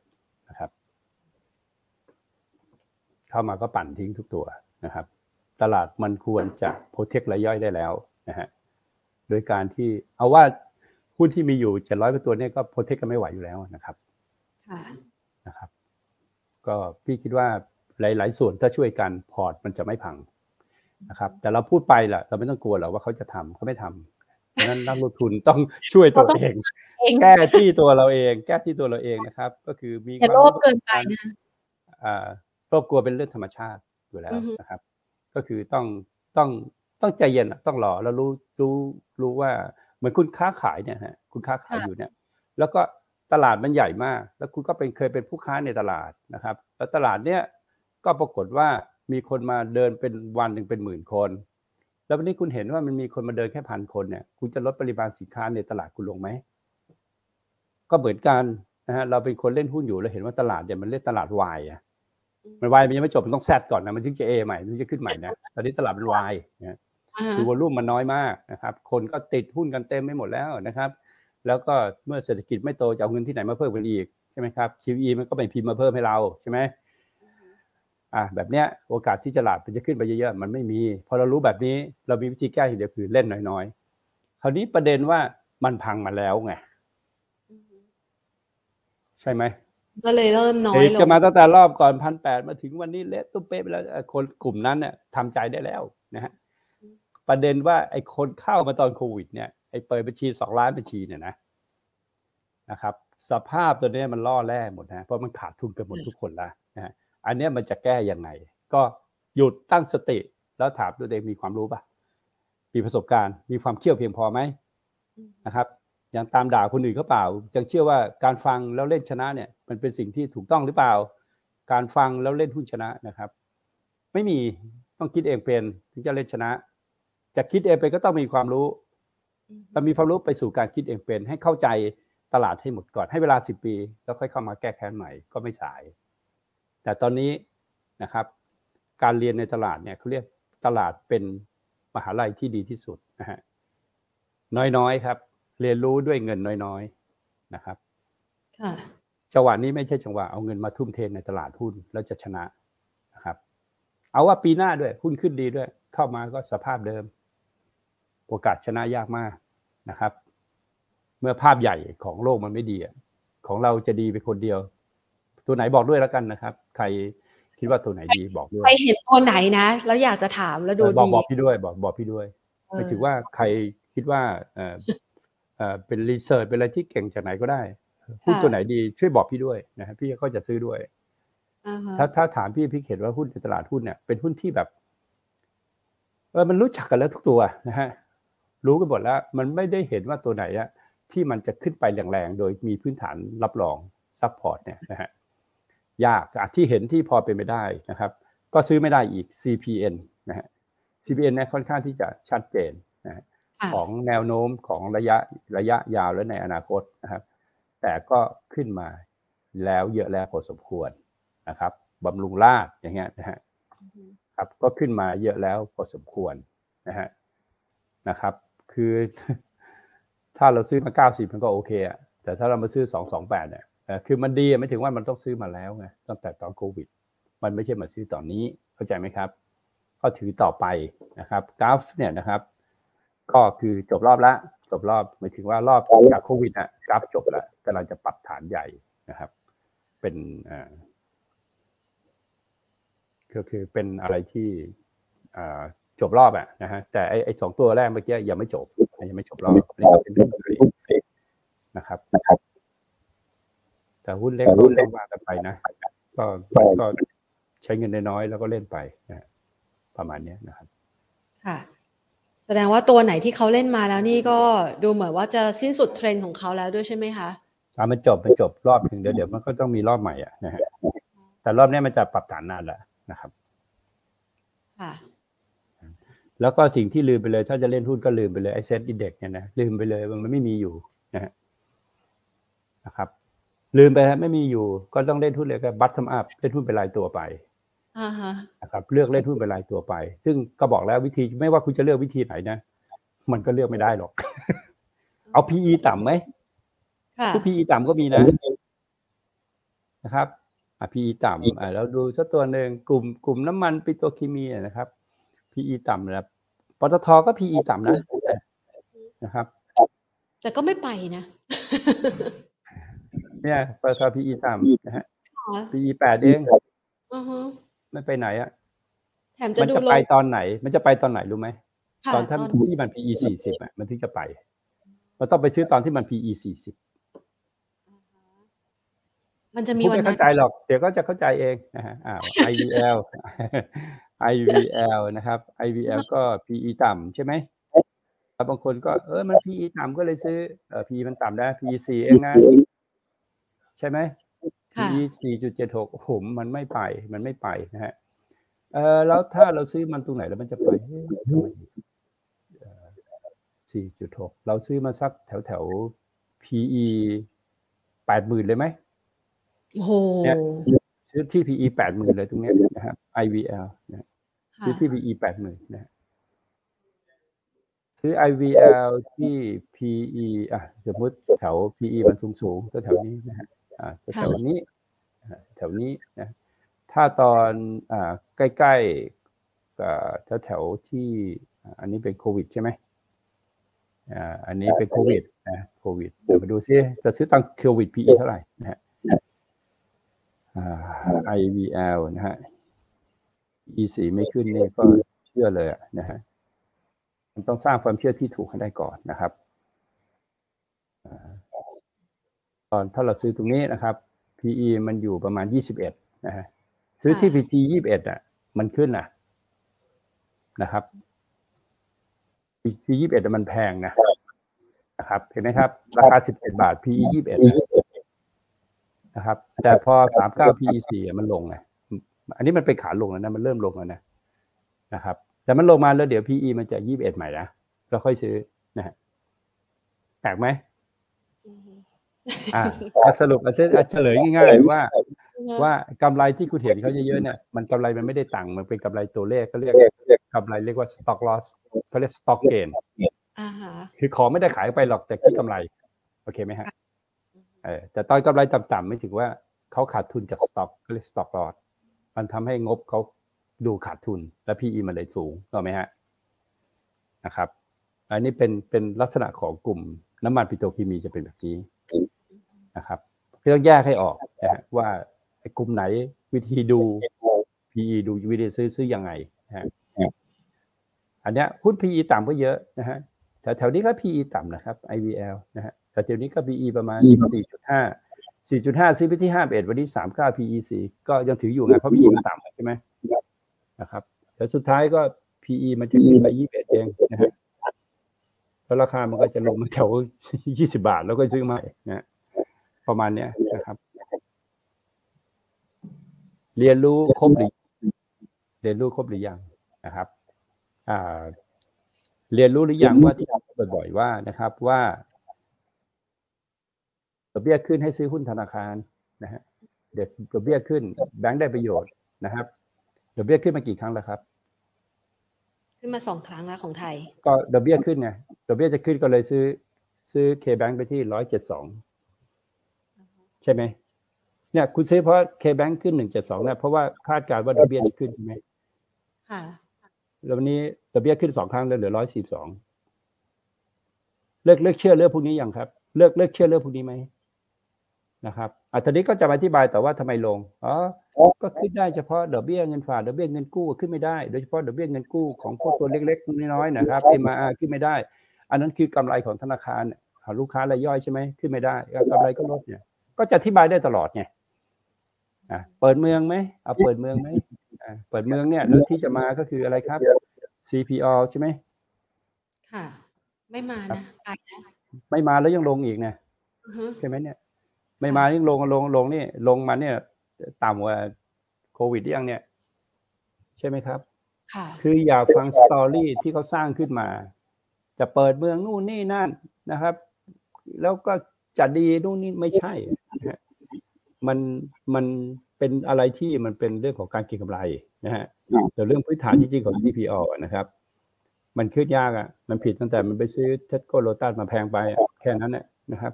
นะครับ เข้ามาก็ปั่นทิ้งทุกตัวนะครับ ตลาดมันควรจะ protect รายย่อยได้แล้วนะฮะโดยการที่เอาว่าหุ้นที่มีอยู่เจ็ดร้อยตัวเนี่ยก็ protect กันไม่ไหวอยู่แล้วนะครับค่ะนะครับ ก็พี่คิดว่าหลาย ๆ ส่วนถ้าช่วยกันพอร์ตมันจะไม่พังนะครับ แต่เราพูดไปแหละเราไม่ต้องกลัวหรอกว่าเขาจะทำเขาไม่ทำเพราะฉะนั้นนักลงทุนต้องช่วยตัวเองเอง แก้ที่ตัวเราเอง แก้ที่ตัวเราเองนะครับ ก็คือมีอย่าโลภเกินไปนะอ่าโลภกลัวเป็นเรื่องธรรมชาติอยู่แล้วอือฮึนะครับ ก็คือต้องต้องต้องใจเย็นอะต้องรอแล้วรู้รู้รู้ว่าเหมือนคุณค้าขายเนี่ยฮะคุณค้าขายอยู่เนี่ย แล้วก็ ตลาดมันใหญ่มาก แล้วคุณก็เป็นเคยเป็นผู้ค้าในตลาดนะครับ แล้วตลาดเนี้ยก็ปรากฏว่ามีคนมาเดินเป็นวันหนึ่งเป็นหมื่นคน แล้ววันนี้คุณเห็นว่ามันมีคนมาเดินแค่พันคนเนี่ย คุณจะลดปริมาณสินค้าในตลาดคุณลงไหม ก็เหมือนกันนะฮะ เราเป็นคนเล่นหุ้นอยู่เราเห็นว่าตลาดเนี่ยมันเล่นตลาดวายอะมันวายมันยังไม่จบมันต้องแซดก่อนนะ มันถึงจะเอใหม่ มันถึงจะขึ้นใหม่นะ ตอนนี้ตลาดมันวายนะอ่าคือวอลุ่มมันน้อยมากนะครับ คนก็ติดหุ้นกันเต็มไม่หมดแล้วนะครับ แล้วก็เมื่อเศรษฐกิจไม่โตจะเอาเงินที่ไหนมาเพิ่มกันอีกใช่ไหมครับ QE มันก็ไม่พิมพ์มาเพิ่มให้เราใช่ไหมอะแบบเนี้ยโอกาสที่ตลาดมันจะขึ้นไปเยอะๆมันไม่มีพอเรารู้แบบนี้เรามีวิธีแก้อย่างเดียวคือเล่นน้อยๆคราวนี้ประเด็นว่ามันพังมาแล้วไงใช่ไหมก็เลยเริ่มน้อยเอ๊ะลจะงมาตั้งแต่รอบก่อนพันแปดมาถึงวันนี้เละตุ้มเป๊ะไปแล้วเอ่อคนกลุ่มนั้นเนี่ยทำใจได้แล้วนะฮะประเด็นว่าไอ้คนเข้ามาตอนโควิด เนี่ยไอ้เปิดบัญชีสองล้านบัญชีเนี่ยนะนะครับ สภาพตัวนี้มันล่อแร่หมดนะเพราะมันขาดทุนกันหมดทุกคนล้วนะอันนี้มันจะแก้ยังไง ก็หยุดตั้งสติ แล้วถามตัวเองมีความรู้ป่ะมีประสบการณ์มีความเชี่ยวเพียงพอไหมนะครับยังตามด่าคนอื่นเขาเปล่ายังเชื่อว่าการฟังแล้วเล่นชนะเนี่ย มันเป็นสิ่งที่ถูกต้องหรือเปล่า การฟังแล้วเล่นหุ้นชนะนะครับ ไม่มีต้องคิดเองเป็นถึงจะเล่นชนะ จะคิดเองเป็นก็ต้องมีความรู้ เรามีความรู้ไปสู่การคิดเองเป็น ให้เข้าใจตลาดให้หมดก่อนให้เวลาสิบปี แล้วค่อยเข้ามาแก้แค้นใหม่ก็ไม่สาย แต่ตอนนี้นะครับ การเรียนในตลาดเนี่ยเขาเรียกตลาดเป็นมหาลัยที่ดีที่สุดนะฮะน้อยๆครับ เรียนรู้ด้วยเงินน้อยๆนะครับค่ะจังหวะนี้ไม่ใช่จังหวะเอาเงินมาทุ่มเทในตลาดหุ้นแล้วจะชนะนะครับ เอาว่าปีหน้าด้วยหุ้นขึ้นดีด้วย เข้ามาก็สภาพเดิม โอกาสชนะยากมาก นะครับ เมื่อภาพใหญ่ของโลกมันไม่ดีอะของเราจะดีไปคนเดียว ตัวไหนบอกด้วยแล้วกันนะครับ ใครคิดว่าตัวไหนดีบอกด้วยไปเห็นตัวไหนนะ แล้วอยากจะถามแล้วดูเออบอกดีบอกพี่ด้วย บอกบอกพี่ด้วยเออไม่ถือว่าใครคิดว่าเออเออเป็นรีเสิร์ชเป็นอะไรที่เก่งจากไหนก็ได้หุ้นตัวไหนดีช่วยบอกพี่ด้วยนะฮะพี่ก็จะซื้อด้วยอ่าฮะถ้าถ้าถามพี่พี่เห็นว่าหุ้นในตลาดหุ้นเนี่ยเป็นหุ้นที่แบบเออมันรู้จักกันแล้วทุกตัวนะฮะ รู้กันหมดแล้ว มันไม่ได้เห็นว่าตัวไหนอะที่มันจะขึ้นไปแรงๆ โดยมีพื้นฐานรับรอง support เนี่ยนะฮะยากอะที่เห็นที่พอเป็นไปได้นะครับ ก็ซื้อไม่ได้อีก CPN นะฮะ CPN เนี่ยค่อนข้างที่จะชัดเจนนะฮะค่ะของแนวโน้มของระยะระยะยาวและในอนาคตนะครับ แต่ก็ขึ้นมาแล้วเยอะแล้วพอสมควรนะครับบำรุงราษฎร์อย่างเงี้ยนะฮะครับก็ขึ้นมาเยอะแล้วพอสมควรนะฮะนะครับ คือ ถ้าเราซื้อมา 90 มันก็โอเคอะแต่ถ้าเรามาซื้อ 228 เนี่ยเอ่อคือมันดีอะไม่ถึงว่ามันต้องซื้อมาแล้วไงตั้งแต่ตอนโควิด มันไม่ใช่มาซื้อตอนนี้เข้าใจไหมครับ ก็ถือต่อไปนะครับกราฟเนี่ยนะครับ ก็คือจบรอบละจบรอบหมายถึงว่ารอบจากโควิดอะกราฟจบแล้วกำลังจะปรับฐานใหญ่นะครับ เป็นอ่าก็คือเป็นอะไรที่อ่า จบรอบอะนะฮะแต่ไอไอสองตัวแรกเมื่อกี้ยังไม่จบยังไม่จบรอบอันนี้ก็เป็นหุ้นเล็กนะครับนะครับ แต่หุ้นเล็กก็ต้องว่ากันไปนะก็ก็ใช้เงินน้อยๆแล้วก็เล่นไปนะฮะประมาณเนี้ยนะครับ ค่ะ แสดงว่าตัวไหนที่เขาเล่นมาแล้วนี่ก็ดูเหมือนว่าจะสิ้นสุดเทรนด์ของเขาแล้วด้วยใช่ไหมคะอ่ามันจบมันจบรอบถึงเดี๋ยวเดี๋ยวมันก็ต้องมีรอบใหม่อะนะฮะแต่รอบเนี้ยมันจะปรับฐานนานแล้วนะครับ ค่ะ แล้วก็สิ่งที่ลืมไปเลย ถ้าจะเล่นหุ้นก็ลืมไปเลยไอ SET Index เนี่ยนะลืมไปเลยมันไม่มีอยู่นะฮะนะครับ ลืมไปฮะไม่มีอยู่ ก็ต้องเล่นหุ้นเลยก็ bottom up เล่นหุ้นเป็นรายตัวไปอ่าฮะนะครับ เลือกเล่นหุ้นเป็นรายตัวไป ซึ่งก็บอกแล้ววิธีไม่ว่าคุณจะเลือกวิธีไหนนะ มันก็เลือกไม่ได้หรอก เอา PE ต่ำไหมค่ะผู้ PE ต่ำก็มีนะนะครับอะ PE ต่ำอะแล้วดูสักตัวหนึ่งกลุ่มกลุ่มน้ำมันปิโตรเคมีอะนะครับ PE ต่ำนะครับปตทก็ PE ต่ำนะนะครับ แต่ก็ไม่ไปนะ เนี่ยปตท PE ต่ำนะฮะค่ะ PE แปดเองอือฮึไม่ไปไหนอะแถมจะมันดูจะลไปงตอนไหน มันจะไปตอนไหนรู้ไหมค่ะตอนท่านที่มัน PE สี่สิบอะมันถึงจะไป มันต้องไปซื้อตอนที่มัน PE สี่สิบมันจะมีพูดวันไม่นั้เข้านใจหรอก เดี๋ยวก็จะเข้าใจเองนะฮะอ่า IVL IVL นะครับ IVL ก็ PE ต่ำใช่ไหมแล้วบางคนก็เออมัน PE ต่ำก็เลยซื้อเออ PE มันต่ำได้ PE สี่เองนะ ใช่ไหมค่ะ PE สี่จุดเจ็ดหกโอ้โหมันไม่ไปมันไม่ไปนะฮะเออแล้วถ้าเราซื้อมันตรงไหนแล้วมันจะไปเฮ้ยทำไมสี่จุดหกเราซื้อมาสักแถวแถวๆ PE แปดหมื่นเลยไหมโอ้โหเนี่ยซื้อที่ PE แปดหมื่นเลยตรงเนี้ยนะครับ IVL นะค่ะ ซื้อที่ PE แปดหมื่นนะฮะซื้อ IVL ที่ PE อะสมมติแถว PE มันสูงสูงๆแถวๆนี้นะฮะอ่าแถวๆนี้อ่าแถวนี้นะถ้าตอนอ่าใกล้ๆกับแถวๆที่อ่าอันนี้เป็นโควิดใช่ไหมอ่าอันนี้เป็นโควิดนะโควิดเดี๋ยวมาดูซิจะซื้อตอนโควิด PE เท่าไหร่นะฮะอ่า IVL นะฮะ E4 ไม่ขึ้นนี่ก็เชื่อเลยอะนะฮะมันต้องสร้างความเชื่อที่ถูกให้ได้ก่อนนะครับอ่าตอนถ้าเราซื้อตรงนี้นะครับ PE มันอยู่ประมาณ21นะฮะซื้อที่ PT 21อะ มันขึ้นนะนะครับ PT 21อะมันแพงนะนะครับ เห็นไหมครับ ราคา17บาท PE 21นะนะครับ แต่พอสามเก้า PE สี่มันลงไง อันนี้มันเป็นขาลงแล้วนะมันเริ่มลงแล้วนะนะครับแต่มันลงมาแล้วเดี๋ยว PE มันจะยี่สิบเอ็ดใหม่นะเราค่อยซื้อนะฮะแปลกไหมอือฮึอ่าอะสรุปอะเฉอะเฉลยง่ายๆว่า ว่ากำไรที่คุณเห็นเขาเยอะๆเนี่ยมันกำไรมันไม่ได้ตังค์มันเป็นกำไรตัวเลขก็เรียกกำไรเรียกว่า stock loss เขาเรียก stock gain อ่าฮะคือของไม่ได้ขายไปหรอกแต่คิดกำไร โอเคไหมฮะเออแต่ตอนกำไรต่ำๆไม่ถือว่าเขาขาดทุนจากสต็อกก็เรียกสต็อกลอส มันทำให้งบเขาดูขาดทุน และ PE มันเลยสูงถูกไหมฮะนะครับ อันนี้เป็นเป็นลักษณะของกลุ่มน้ำมันปิโตรเคมีจะเป็นแบบนี้นะครับเพื่อแยกให้ออกนะฮะว่าไอ้กลุ่มไหนวิธีดู PE ดูวิธีซื้อซื้อยังไงนะฮะอันเนี้ยหุ้น PE ต่ำก็เยอะนะฮะแถวแถวนี้ก็ PE ต่ำนะครับ IVL นะฮะแต่แถวนี้ก็ PE ประมาณ 4.5 4.5ซื้อไปที่51 วันนี้ 39 PE 4ก็ยังถืออยู่ไงเพราะ PE มันต่ำใช่ไหมนะครับแต่สุดท้ายก็ PE มันจะขึ้นไป 21 เองนะฮะแล้วราคามันก็จะลงมาแถว 20 บาทแล้วก็ซื้อใหม่นะฮะประมาณเนี้ยนะครับ เรียนรู้ครบหรือเรียนรู้ครบหรือยังนะครับ อ่า เรียนรู้หรือยังว่าที่พูดบ่อยๆว่านะครับว่า ดอกเบี้ยขึ้นให้ซื้อหุ้นธนาคารนะฮะเดี๋ยวดอกเบี้ยขึ้นแบงก์ได้ประโยชน์นะครับดอกเบี้ยขึ้นมากี่ครั้งแล้วครับ ขึ้นมาสองครั้งแล้วของไทย ก็ดอกเบี้ยขึ้นไงดอกเบี้ยจะขึ้นก็เลยซื้อ ซื้อเคแบงไปที่ร้อยเจ็ดสองใช่ไหมเนี่ยคุณซื้อเพราะเคแบงขึ้นหนึ่งเจ็ดสองเนี่ยเพราะว่าคาดการณ์ว่าดอกเบี้ยจะขึ้นใช่ไหมค่ะแล้ววันนี้ดอกเบี้ยขึ้นสองครั้งแล้วเหลือร้อยสี่สองเลิกเลิกเชื่อเรื่องพวกนี้ยังครับ เลิกเลิกเชื่อเรื่องพวกนี้ไหม นะครับอะทีนี้ก็จะมาอธิบายต่อว่าทำไมลงอ๋อก็ขึ้นได้เฉพาะดอกเบี้ยเงินฝากดอกเบี้ยเงินกู้ขึ้นไม่ได้โดยเฉพาะดอกเบี้ยเงินกู้ของพวกตัวเล็กๆน้อยๆนะครับ MR ขึ้นไม่ได้ อันนั้นคือกำไรของธนาคารของลูกค้ารายย่อยใช่ไหมขึ้นไม่ได้กำไรก็ลดเนี่ย ก็จะอธิบายได้ตลอดไงอะเปิดเมืองไหมเอาเปิดเมืองไหมอะเปิดเมืองเนี่ยแล้วที่จะมาก็คืออะไรครับ CPO ใช่ไหมค่ะ ไม่มานะไปแล้วไม่มาแล้วยังลงอีกนะอือฮึใช่ไหมเนี่ย ไม่มายังลงลงลงนี่ ลงมาเนี่ยต่ำกว่าโควิดหรือยังเนี่ย ใช่ไหมครับค่ะคืออยากฟังสตอรี่ที่เขาสร้างขึ้นมา จะเปิดเมืองนู่นนี่นั่นนะครับ แล้วก็จะดีนู่นนี่ไม่ใช่นะฮะมันมันเป็นอะไรที่มันเป็นเรื่องของการเก็งกำไรนะฮะแต่เรื่องพื้นฐานจริงๆของ CPO อะนะครับ มันขึ้นยากอะ มันผิดตั้งแต่มันไปซื้อเทสโกโลตัสมาแพงไปอะแค่นั้นแหละนะครับ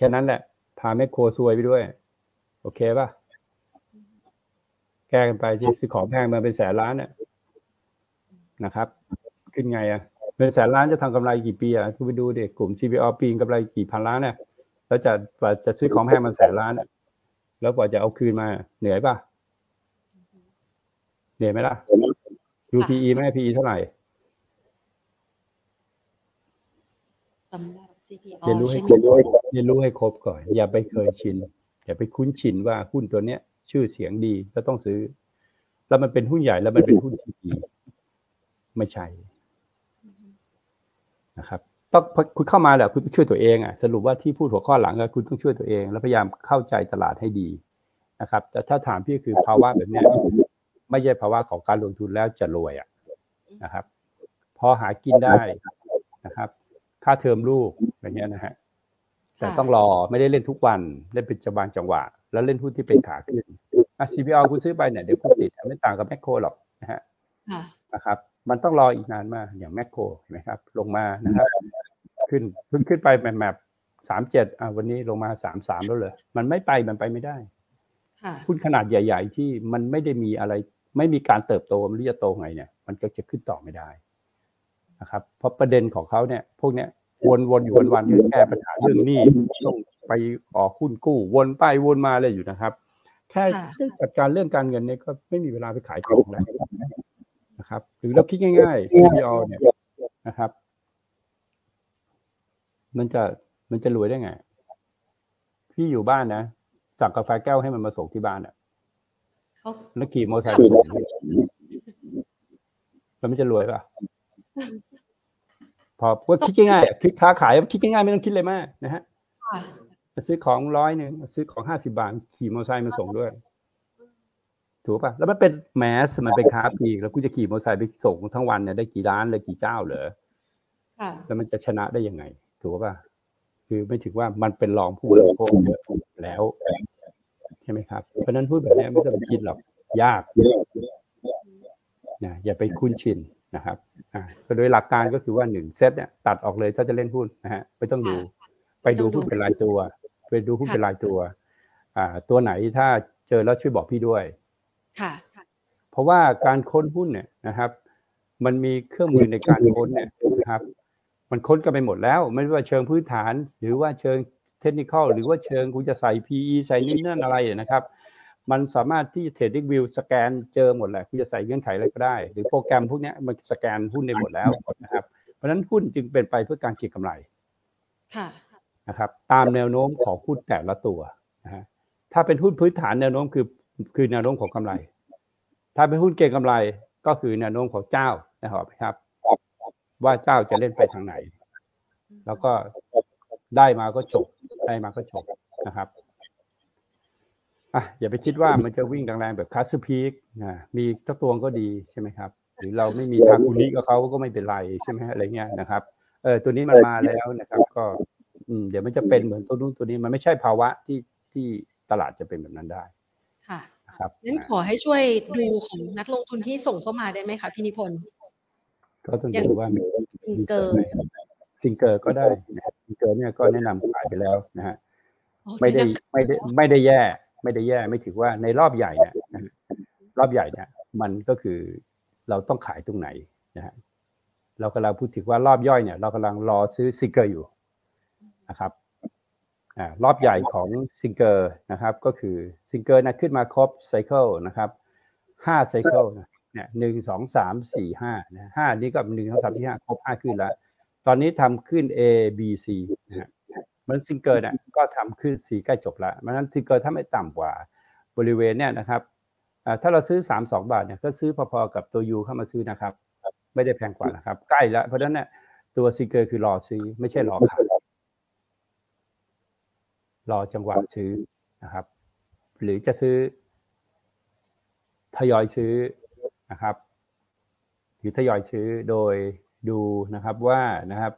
แค่นั้นแหละ พาแมคโครซวยไปด้วย โอเคป่ะ แก้กันไปที่ซื้อของแพงมาเป็นแสนล้านเนี่ยนะครับ ขึ้นไงอะเป็นแสนล้านจะทำกำไรกี่ปีอะคุณไปดูเด็กกลุ่ม CPO ปีนกำไรกี่พันล้านเนี่ยแล้วจะจะซื้อของแพงมาแสนล้านเนี่ยแล้วกว่าจะเอาคืนมา เหนื่อยป่ะ เหนื่อยไหมล่ะดู PE ไหม PE เท่าไหร่สำหรับ CPO เรียนรู้ให้ใช่ไหคมรบเรียนรู้ให้ครบก่อน อย่าไปเคยชิน อย่าไปคุ้นชินว่าหุ้นตัวเนี้ย ชื่อเสียงดีแล้วต้องซื้อ แล้วมันเป็นหุ้นใหญ่แล้วมันเป็นหุ้นที่ดีไม่ใช่นะครับต้องคุณเข้ามาแหละคุณต้องช่วยตัวเองอะสรุปว่าที่พูดหัวข้อหลังก็คุณต้องช่วยตัวเอง แล้วพยายามเข้าใจตลาดให้ดีนะครับ แต่ถ้าถามพี่คือภาวะแบบเนี้ยไม่ใช่ภาวะของการลงทุนแล้วจะรวยอะนะครับ พอหากินได้นะครับ ค่าเทอมลูกอย่างเงี้ยนะฮะแต่ต้องรอไม่ได้เล่นทุกวันเล่นเป็นจังหวะจังหวะ แล้วเล่นหุ้นที่เป็นขาขึ้นอะ CPO คุณซื้อไปเนี่ยเดี๋ยวคุณติดไม่ต่างกับแมคโครหรอกนะฮะค่ะนะครับ มันต้องรออีกนานมากอย่างแมคโครเห็นไหมครับ ลงมานะครับขึ้นเพิ่งขึ้นไปแมปแมปสามเจ็ดอะวันนี้ลงมาสามสามแล้วเลยมันไม่ไปมันไปไม่ได้ค่ะหุ้นขนาดใหญ่ ๆ ที่มันไม่ได้มีอะไร ไม่มีการเติบโตมันรู้จะโตไงเนี่ย มันก็จะขึ้นต่อไม่ได้ นะครับเพราะประเด็นของเขาเนี่ยพวกเนี้ยวนๆอยู่วันๆคือแก้ปัญหาเรื่องหนี้ต้องไปออกหุ้นกู้ วนไปวนมาเลยอยู่นะครับ แค่ค่ะเรื่องจัดการเรื่องการเงินเนี่ยก็ไม่มีเวลาไปขายของแล้วนะครับ หรือเราคิดง่ายๆ CPO เนี่ยนะครับ มันจะมันจะรวยได้ไง พี่อยู่บ้านนะสั่งกาแฟแก้วให้มันมาส่งที่บ้านอะเขาแล้วขี่มอเตอร์ไซค์มาส่งเนี่ยแล้วมันจะรวยป่ะ พอก็คิดง่ายๆอะคิดค้าขายคิดง่ายๆไม่ต้องคิดเลยมากนะฮะค่ะซื้อของร้อยหนึ่งซื้อของห้าสิบาทขี่มอเตอร์ไซค์มาส่งด้วย ถูกป่ะ แล้วมันเป็นแมสมันเป็นค้าปลีกแล้วกูจะขี่มอเตอร์ไซค์ไปส่งทั้งวันเนี่ยได้กี่ร้านเลยกี่เจ้าเหรอค่ะแล้วมันจะชนะได้ยังไง ถูกป่ะ คือไม่ถือว่ามันเป็นรองผู้บริโภคเยอะแล้วใช่ไหมครับ เพราะฉะนั้นพูดแบบนี้ไม่ต้องไปคิดหรอกยากนะอย่าไปคุ้นชิน นะครับอ่าก็โดยหลักการก็คือว่าหนึ่งเซตเนี่ยตัดออกเลยถ้าจะเล่นหุ้นนะฮะไม่ต้องดู ไปดูหุ้นเป็นรายตัว ไปดูหุ้นเป็นรายตัว อ่า ตัวไหนถ้าเจอแล้วช่วยบอกพี่ด้วย ค่ะ เพราะว่าการค้นหุ้นเนี่ยนะครับ มันมีเครื่องมือในการค้นเนี่ยนะครับ มันค้นกันไปหมดแล้ว ไม่ว่าเชิงพื้นฐาน หรือว่าเชิงเทคนิคหรือว่าเชิงคุณจะใส่ PE ใส่นี่นั่นอะไรนะครับ มันสามารถที่เทรดดิ้งวิวสแกนเจอหมดแหละคุณจะใส่เงื่อนไขอะไรก็ได้ หรือโปรแกรมพวกเนี้ยมันสแกนหุ้นได้หมดแล้วนะครับ เพราะฉะนั้นหุ้นจึงเป็นไปเพื่อการเก็งกำไรค่ะนะครับตามแนวโน้มของหุ้นแต่ละตัวนะฮะถ้าเป็นหุ้นพื้นฐานแนวโน้มคือคือแนวโน้มของกำไร ถ้าเป็นหุ้นเก็งกำไรก็คือแนวโน้มของเจ้านะครับครับ ว่าเจ้าจะเล่นไปทางไหน แล้วก็ได้มาก็จบได้มาก็จบนะครับ อะอย่าไปคิดว่ามันจะวิ่งแรงๆแบบคัสพีกนะมีตักตัวก็ดีใช่ไหมครับ หรือเราไม่มีทางคุนิกับเขาก็ไม่เป็นไรใช่ไหมอะไรเงี้ยนะครับเออตัวนี้มันมาแล้วนะครับ ก็อืมเดี๋ยวมันจะเป็นเหมือนตัวนู้นตัวนี้มันไม่ใช่ภาวะที่ที่ตลาดจะเป็นแบบนั้นได้ค่ะนะครับงั้นขอให้ช่วยดูของนักลงทุนที่ส่งเข้ามาได้ไหมคะพี่นิพนธ์ก็ต้องดูว่ามีซิงเกอร์ซิงเกอร์ก็ได้นะครับซิงเกอร์เนี่ยก็แนะนำขายไปแล้วนะฮะโอ้ไม่ได้แนะนำไม่ได้ไม่ได้แย่ ไม่ได้แย่ไม่ถือว่าในรอบใหญ่เนี่ยนะฮะรอบใหญ่เนี่ยมันก็คือเราต้องขายตรงไหนนะฮะเรากำลังพูดถึงว่ารอบย่อยเนี่ย เรากำลังรอซื้อซิงเกอร์อยู่นะครับอ่ารอบใหญ่ของซิงเกอร์นะครับ ก็คือซิงเกอร์นะขึ้นมาครบ cycle นะครับห้า cycle นะเนี่ยหนึ่งสองสามสี่ห้านะห้านี้ก็หนึ่งสองสามสี่ห้าครบห้าคลื่นแล้ว ตอนนี้ทำคลื่น A B C นะฮะมันซิงเกอร์เนี่ย ก็ทำคลื่น C ใกล้จบแล้วมันนั้นซิงเกอร์ถ้าไม่ต่ำกว่าบริเวณเนี่ยนะครับถ้าเราซื้อสามสองบาทเนี่ยก็ซื้อพอๆกับตัว U เข้ามาซื้อนะครับ ไม่ได้แพงกว่านะครับ ใกล้แล้วเพราะฉะนั้นเนี่ยตัวซิงเกอร์คือรอซื้อไม่ใช่รอขายรอจังหวะซื้อนะครับ หรือจะซื้อทยอยซื้อนะครับ หรือทยอยซื้อโดยดูนะครับว่านะครับ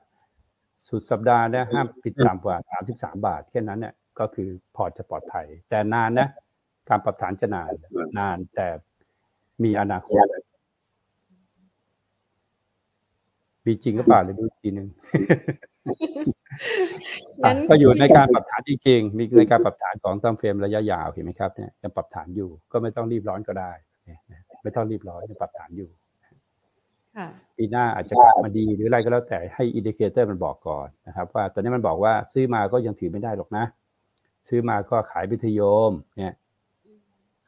สุดสัปดาห์เนี่ยห้ามปิดต่ำกว่า 33 บาท แค่นั้นเนี่ยก็คือพอร์ตจะปลอดภัย แต่นานนะการปรับฐานจะนานนานแต่มีอนาคตมีจริงก็เปล่าเลยดูอีกทีหนึ่งงั้นก็อยู่ในการปรับฐานจริงๆมีในการปรับฐานของ time frame ระยะยาวเห็นไหมครับเนี่ยยังปรับฐานอยู่ ก็ไม่ต้องรีบร้อนก็ได้เนี่ยไม่ต้องรีบร้อนยังปรับฐานอยู่ค่ะ ปีหน้าอาจจะกลับมาดีหรืออะไรก็แล้วแต่ให้ indicator มันบอกก่อนนะครับ ว่าตอนนี้มันบอกว่าซื้อมาก็ยังถือไม่ได้หรอกนะ ซื้อมาก็ขายไปเถอะโยมเนี่ย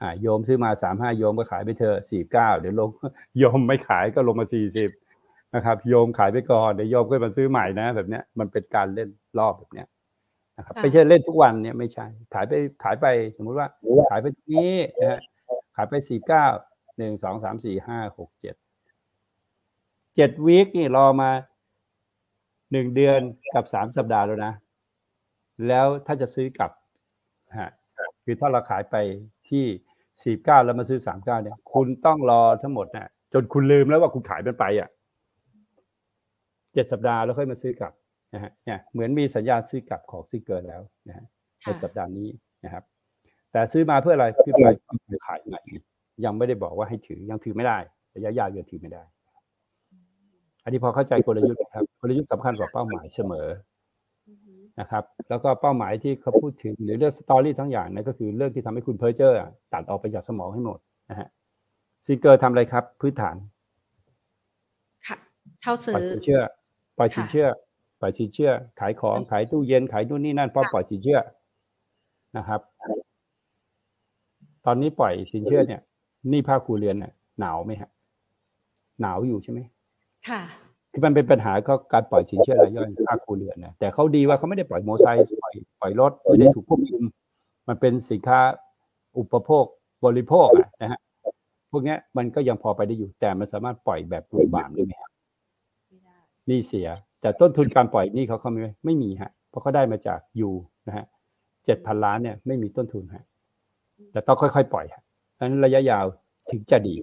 อ่าโยมซื้อมาสามห้าโยมก็ขายไปเถอะสี่เก้าเดี๋ยวลงโยมไม่ขายก็ลงมาสี่สิบนะครับ โยมขายไปก่อนเดี๋ยวโยมก็มาซื้อใหม่นะ แบบเนี้ยมันเป็นการเล่นรอบแบบเนี้ยนะครับค่ะไม่ใช่เล่นทุกวันเนี่ยไม่ใช่ขายไปขายไปสมมุติว่าขายไปตรงนี้นะฮะขายไปสี่เก้าหนึ่งสองสามสี่ห้าหกเจ็ด เจ็ดวีคนี่รอมาหนึ่งเดือนกับสามสัปดาห์แล้วนะ แล้วถ้าจะซื้อกลับฮะคือถ้าเราขายไปที่สี่เก้าแล้วมาซื้อสามเก้าเนี่ย คุณต้องรอทั้งหมดนะจนคุณลืมแล้วว่าคุณขายมันไปอะเจ็ดสัปดาห์แล้วค่อยมาซื้อกลับนะฮะเนี่ยเหมือนมีสัญญาณซื้อกลับของซิงเกอร์แล้วนะฮะในค่ะสัปดาห์นี้นะครับ แต่ซื้อมาเพื่ออะไรเพื่อไปขายใหม่ยังไม่ได้บอกว่าให้ถือยังถือไม่ได้ระยะยาวยังถือไม่ได้ อันนี้พอเข้าใจกลยุทธ์นะครับกลยุทธ์สำคัญกว่าเป้าหมายเสมอนะครับ แล้วก็เป้าหมายที่เขาพูดถึงหรือเรื่อง story ทั้งอย่างนั่นก็คือเรื่องที่ทำให้คุณเพอร์เจอร์อะตัดออกไปจากสมองให้หมดนะฮะซีเกอร์ทำอะไรครับ พื้นฐาน ค่ะเช่าปล่ซื้อยอสินเชื่อปล่อยสินค่ะเชื่อปล่อยสินเชื่อ ขายของขายตู้เย็นขายนู่นนี่นั่นเพราะค่ะปล่อยสินเชื่อนะครับ ตอนนี้ปล่อยสินเชื่อเนี่ยหนี่ภาคครัวเรือนเนี่ยหนาวไหมฮะ หนาวอยู่ใช่ไหม ค่ะคือมันเป็นปัญหาก็การปล่อยสินเชื่อรายย่อยภาคครัวเรือนนะแต่เขาดีว่าเขาไม่ได้ปล่อยมอเตอร์ไซค์ปล่อยปล่อยรถไม่ได้ถูกควบคุมมันเป็นสินค้าอุปโภคบริโภคอะนะฮะพวกเนี้ยมันก็ยังพอไปได้อยู่ แต่มันสามารถปล่อยแบบบุ่มบามได้ไหมครับไม่ได้หนี้เสีย แต่ต้นทุนการปล่อยหนี้เขาเขาไม่ไม่มีฮะเพราะเขาได้มาจากยูนะฮะเจ็ดพันล้านเนี่ยไม่มีต้นทุนฮะแต่ต้องค่อยๆ ปล่อยฮะดังนั้นระยะยาวถึงจะดี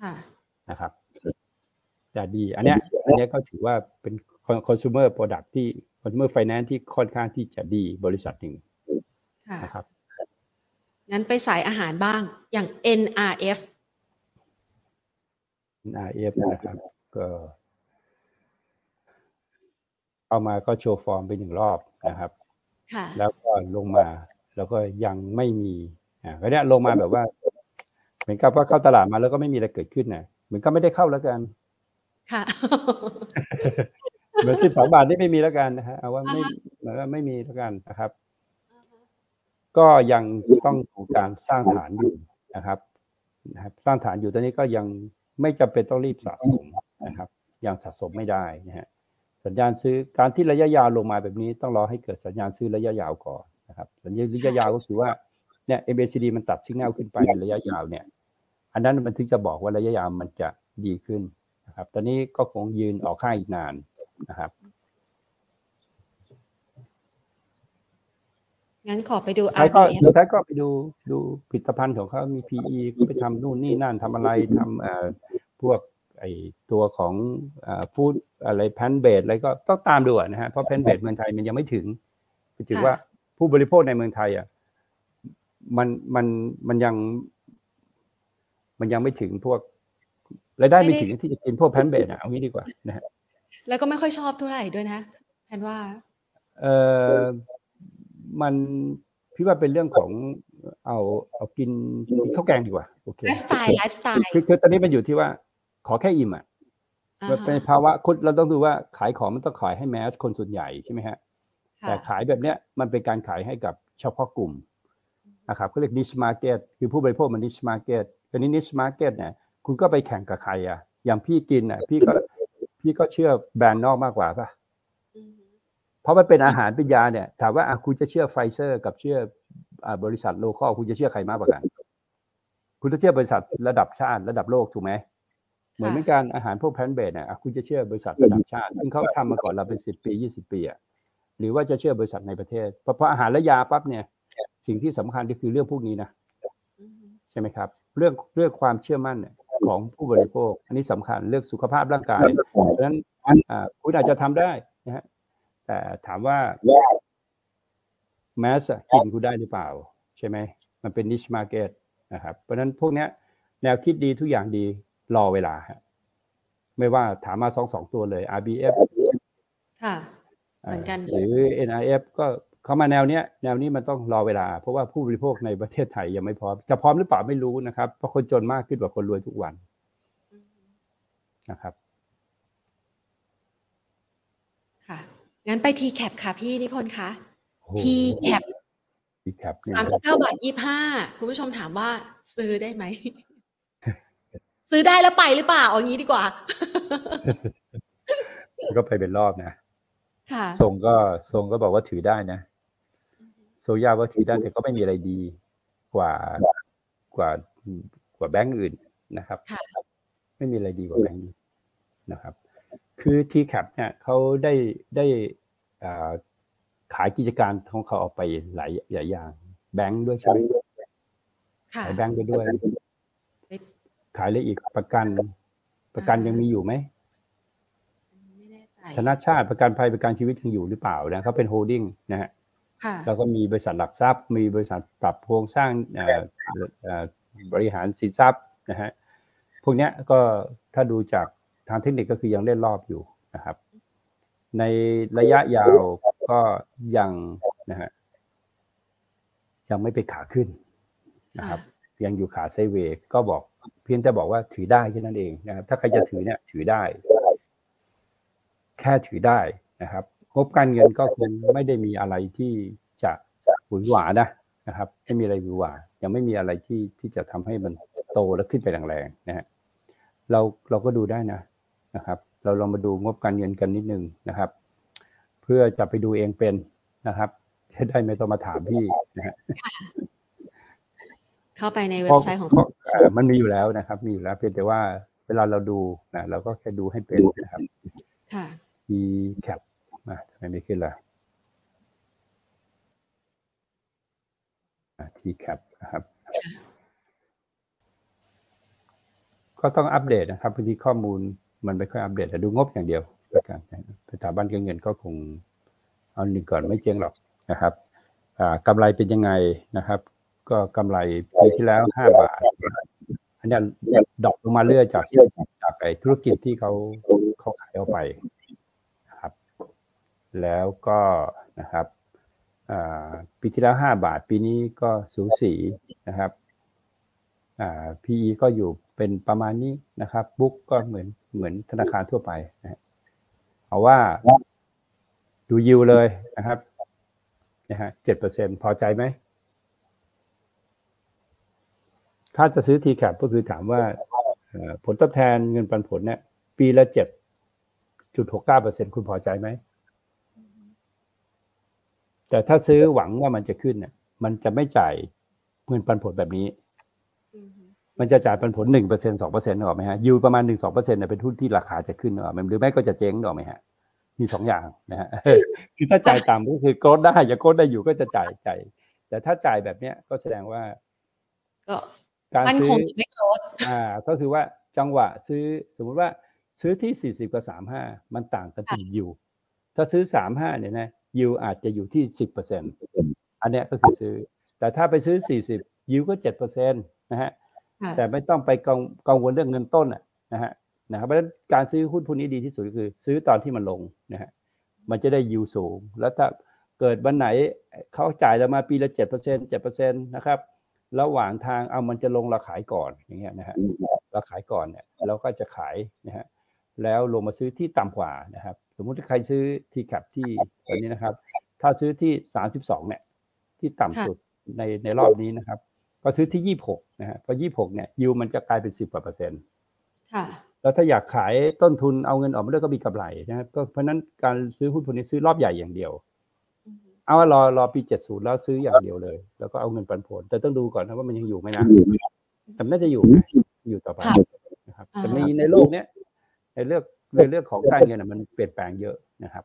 ค่ะนะครับ จะดี อันเนี้ยอันเนี้ยก็ถือว่าเป็น consumer product ที่ consumer finance ที่ค่อนข้างที่จะดีบริษัทหนึ่งค่ะนะครับงั้นไปสายอาหารบ้างอย่าง NRF RF นะครับก็เอามาก็โชว์ฟอร์มไปหนึ่งรอบนะครับค่ะแล้วก็ลงมาแล้วก็ยังไม่มีอ่าก็เนี้ยลงมาแบบว่า เหมือนกับว่าเข้าตลาดมาแล้วก็ไม่มีอะไรเกิดขึ้นนะเหมือนก็ไม่ได้เข้าแล้วกัน ค่ะเหมือนสิบสองบาทนี่ไม่มีแล้วกันนะฮะเอาว่าไม่เหมือนว่าไม่มีแล้วกันนะครับ ก็ยังต้องดูการสร้างฐานอยู่นะครับนะครับ สร้างฐานอยู่ตอนนี้ก็ยังไม่จำเป็นต้องรีบสะสมนะครับ ยังสะสมไม่ได้นะฮะสัญญาณซื้อการที่ระยะยาวลงมาแบบนี้ต้องรอให้เกิดสัญญาณซื้อระยะยาวก่อนนะครับสัญญาณระยะยาวก็คือว่าเนี่ย MACD มันตัดสัญญาณขึ้นไปในระยะยาวเนี่ย อันนั้นมันถึงจะบอกว่าระยะยาวมันจะดีขึ้น นะครับ ตอนนี้ก็คงยืนออกข้างอีกนานนะครับ งั้นขอไปดูท้ายก็ RBF สุดท้ายก็ไปดูดูผลิตภัณฑ์ของเขามี PE ก็ไปทำนู่นนี่นั่นทำอะไรทำเอ่อพวกไอตัวของ food อะไร plant-based อะไรก็ต้องตามดูอะนะฮะเพราะ plant-based เมืองไทยมันยังไม่ถึงก็ถือค่ะว่าผู้บริโภคในเมืองไทยอะมันมันมันยัง มันยังไม่ถึงพวก รายได้ไม่ถึงที่จะกินพวก plant-based อะเอางี้ดีกว่านะฮะแล้วก็ไม่ค่อยชอบเท่าไหร่ด้วยนะแพนว่าเออมันพี่ว่าเป็นเรื่องของเอาเอากินกินข้าวแกงดีกว่าโอเคไลฟ์สไตล์ไลฟ์สไตล์คือคือตอนนี้มันอยู่ที่ว่าขอแค่อิ่มอะอ่ามันเป็นฮะภาวะคุณเราต้องดูว่าขายของมันต้องขายให้ mass คนส่วนใหญ่ใช่ไหมฮะค่ะแต่ขายแบบเนี้ยมันเป็นการขายให้กับเฉพาะกลุ่มนะครับเขาเรียก niche market คือผู้บริโภคมัน niche market ทีนี้ niche market เนี่ย คุณก็ไปแข่งกับใครอะ อย่างพี่กินอะ พี่ก็พี่ก็เชื่อแบรนด์นอกมากกว่าป่ะอืมเพราะมันเป็นอาหารเป็นยาเนี่ย ถามว่าอะคุณจะเชื่อไฟเซอร์กับเชื่ออ่าบริษัท local คุณจะเชื่อใครมากกว่ากัน คุณจะเชื่อบริษัทระดับชาติระดับโลกถูกไหมเหมือนเหมือนกันอาหารพวก plant-based เนี่ยอะคุณจะเชื่อบริษัทระดับชาติซึ่งเขาทำมาก่อนเราเป็นสิบปียี่สิบปีอะหรือว่าจะเชื่อบริษัทในประเทศเพราะเพราะอาหารและยาปั๊บเนี่ย สิ่งที่สำคัญก็คือเรื่องพวกนี้นะอืมใช่ไหมครับ เรื่องเรื่องความเชื่อมั่นเนี่ย ของผู้บริโภค อันนี้สำคัญเรื่องสุขภาพร่างกายเพราะฉะนั้นอ่าคุณอาจจะทำได้นะฮะแต่ถามว่าแมสกินคุณได้หรือเปล่า ใช่ไหมมันเป็นนิชมาร์เก็ตนะครับเพราะฉะนั้นพวกเนี้ยแนวคิดดีทุกอย่างดีรอเวลาฮะไม่ว่าถามมาสองสองตัวเลย RBF ค่ะ เหมือนกัน หรือ NRF ก็ เข้ามาแนวเนี้ยแนวนี้มันต้องรอเวลา เพราะว่าผู้บริโภคในประเทศไทยยังไม่พร้อม จะพร้อมหรือเปล่าไม่รู้นะครับเพราะคนจนมากขึ้นกว่าคนรวยทุกวันนะครับ ค่ะ งั้นไป T-cap ค่ะพี่นิพนธ์คะโอ้โห T-cap ทีแคปเนี่ยสามสิบเก้าบาทยี่ห้าคุณผู้ชมถามว่าซื้อได้ไหม ซื้อได้แล้วไปหรือเปล่าเอางี้ดีกว่า ก็ไปเป็นรอบนะ ค่ะทรงก็ทรงก็บอกว่าถือได้นะ โซย่าว่าถือได้แต่ก็ไม่มีอะไรดีกว่ากว่ากว่าแบงก์อื่นนะครับค่ะไม่มีอะไรดีกว่าแบงก์อื่นนะครับ คือ t c a p เนี่ยเขาได้ได้อ่าขายกิจการของเขาออกไปหลายหลายอย่าง แบงก์ด้วยใช่ไหมค่ะขายแบงก์ไปด้วยไปขายอะไรอีกประกัน ประกันยังมีอยู่ไหมไม่แน่ใจธนาชาติประกันภัยประกันชีวิตยังอยู่หรือเปล่านะเขาเป็น holding นะฮะค่ะ แล้วก็มีบริษัทหลักทรัพย์ มีบริษัทปรับโครงสร้างเอ่อเอ่อบริหารสินทรัพย์นะฮะพวกเนี้ยก็ถ้าดูจากทางเทคนิคก็คือยังเล่นรอบอยู่นะครับ ในระยะยาวก็ยังนะฮะยังไม่ไปขาขึ้นนะครับ ยังอยู่ขาไซด์เวย์ก็บอกเพียงแต่บอกว่าถือได้แค่นั้นเองนะครับ ถ้าใครจะถือเนี่ยถือได้ แค่ถือได้นะครับ งบการเงินก็คงไม่ได้มีอะไรที่จะหวือหวานะนะครับไม่มีอะไรหวือหวายังไม่มีอะไรที่ที่จะทำให้มันโตและขึ้นไปแรงๆนะฮะเราเราก็ดูได้นะนะครับ เราลองมาดูงบการเงินกันนิดนึงนะครับ เพื่อจะไปดูเองเป็นนะครับจะได้ไม่ต้องมาถามพี่นะฮะเข้าไปในเว็เพบราะไซต์ของเพราะอ่ามันมีอยู่แล้วนะครับ มีอยู่แล้วเพียงแต่ว่าเวลาเราดูนะเราก็แค่ดูให้เป็นนะครับค่ะมีแคป มาทำไมไม่ขึ้นล่ะที่แคปนะครับ ก็ต้องอัปเดตนะครับพื้นที่ข้อมูลมันไม่ค่อยอัปเดตแต่ดูงบอย่างเดียวแล้วกันสถาบันการเงินก็คงเอาหนึ่งก่อนไม่เจ๊งหรอกนะครับอ่ากำไรเป็นยังไงนะครับ ก็กำไรปีที่แล้วห้าบาท อันนี้ดรอปลงมาเรื่อยจากจากไอ้ธุรกิจที่เขาเขาขายออกไป แล้วก็นะครับปีที่แล้วห้าบาท ปีนี้ก็สูสีนะครับ PE ก็อยู่เป็นประมาณนี้นะครับ บุ๊กก็เหมือนเหมือนธนาคารทั่วไปนะเอาว่าดูยิวเลยนะครับนะฮะเจ็ดเปอร์เซ็นพอใจไหม ถ้าจะซื้อ t c a p ก็คือถามว่าผลตอบแทนเงินปันผลเนี่ย ปีละเจ็ดจุดหกเก้าเปอร์เซ็นคุณพอใจไหม แต่ถ้าซื้อหวังว่ามันจะขึ้นเนี่ยมันจะไม่จ่ายเงินปันผลแบบนี้ มันจะจ่ายปันผลหนึ่งเปอร์เซ็นสองเปอร์เซ็นต์หรอกไหมฮะยูประมาณหนึ่งสองเปอร์เซ็นต์เป็นหุ้นที่ราคาจะขึ้นหรอกไหมหรือไม่ก็จะเจ๊งหรอกไหมฮะมีสองอย่างนะฮะคือถ้าจ่ายต่ำก็คือโกดได้อย่าโกดได้อยู่ก็จะจ่ายจ่ายแต่ถ้าจ่ายแบบเนี้ยก็แสดงว่าก็การมั่นซื้คองจะไม่โกรธอ่า ก็คือว่าจังหวะซื้อสมมุติว่าซื้อที่40กับ35มันต่างกันที่ยิวถ้าซื้อ35เนี่ยนะ ยิวอาจจะอยู่ที่10%อันเนี้ยก็คือซื้อ แต่ถ้าไปซื้อ40ยิวก็7%นะฮะค่ะแต่ไม่ต้องไปกังกังวลเรื่องเงินต้นอะนะฮะนะครับเพราะฉะนั้นการซื้อหุ้นพวกนี้ดีที่สุดก็คือซื้อตอนที่มันลงนะฮะมันจะได้ยิวสูง แล้วถ้าเกิดวันไหนเขาจ่ายเรามาปีละ7% 7%นะครับระหว่างทางเอามันจะลงเราขายก่อนอย่างเงี้ยนะฮะเราขายก่อนเนี่ยเราก็จะขายนะฮะแล้วลงมาซื้อที่ต่ำกว่านะครับ สมมุติถ้าใครซื้อที่แคปที่ตอนนี้นะครับ ถ้าซื้อที่32เนี่ย ที่ต่ำสุดในในรอบนี้นะครับ ก็ซื้อที่26นะฮะเพราะ26เนี่ยยูมันจะกลายเป็น10กว่าเปอร์เซ็นต์ค่ะแล้วถ้าอยากขายต้นทุนเอาเงินออกมาด้วยก็มีกำไรนะครับก็เพราะฉะนั้นการซื้อหุ้นพวกนี้ซื้อรอบใหญ่อย่างเดียว เอาว่ารอรอปี70แล้วซื้ออย่างเดียวเลย แล้วก็เอาเงินปันผล แต่ต้องดูก่อนนะว่ามันยังอยู่ไหมนะแต่น่าจะอยู่นะอยู่ต่อไปค่ะนะครับอ่าแต่ในในโลกเนี้ยในเรื่อง ในเรื่องของการเงินนะมันเปลี่ยนแปลงเยอะนะครับ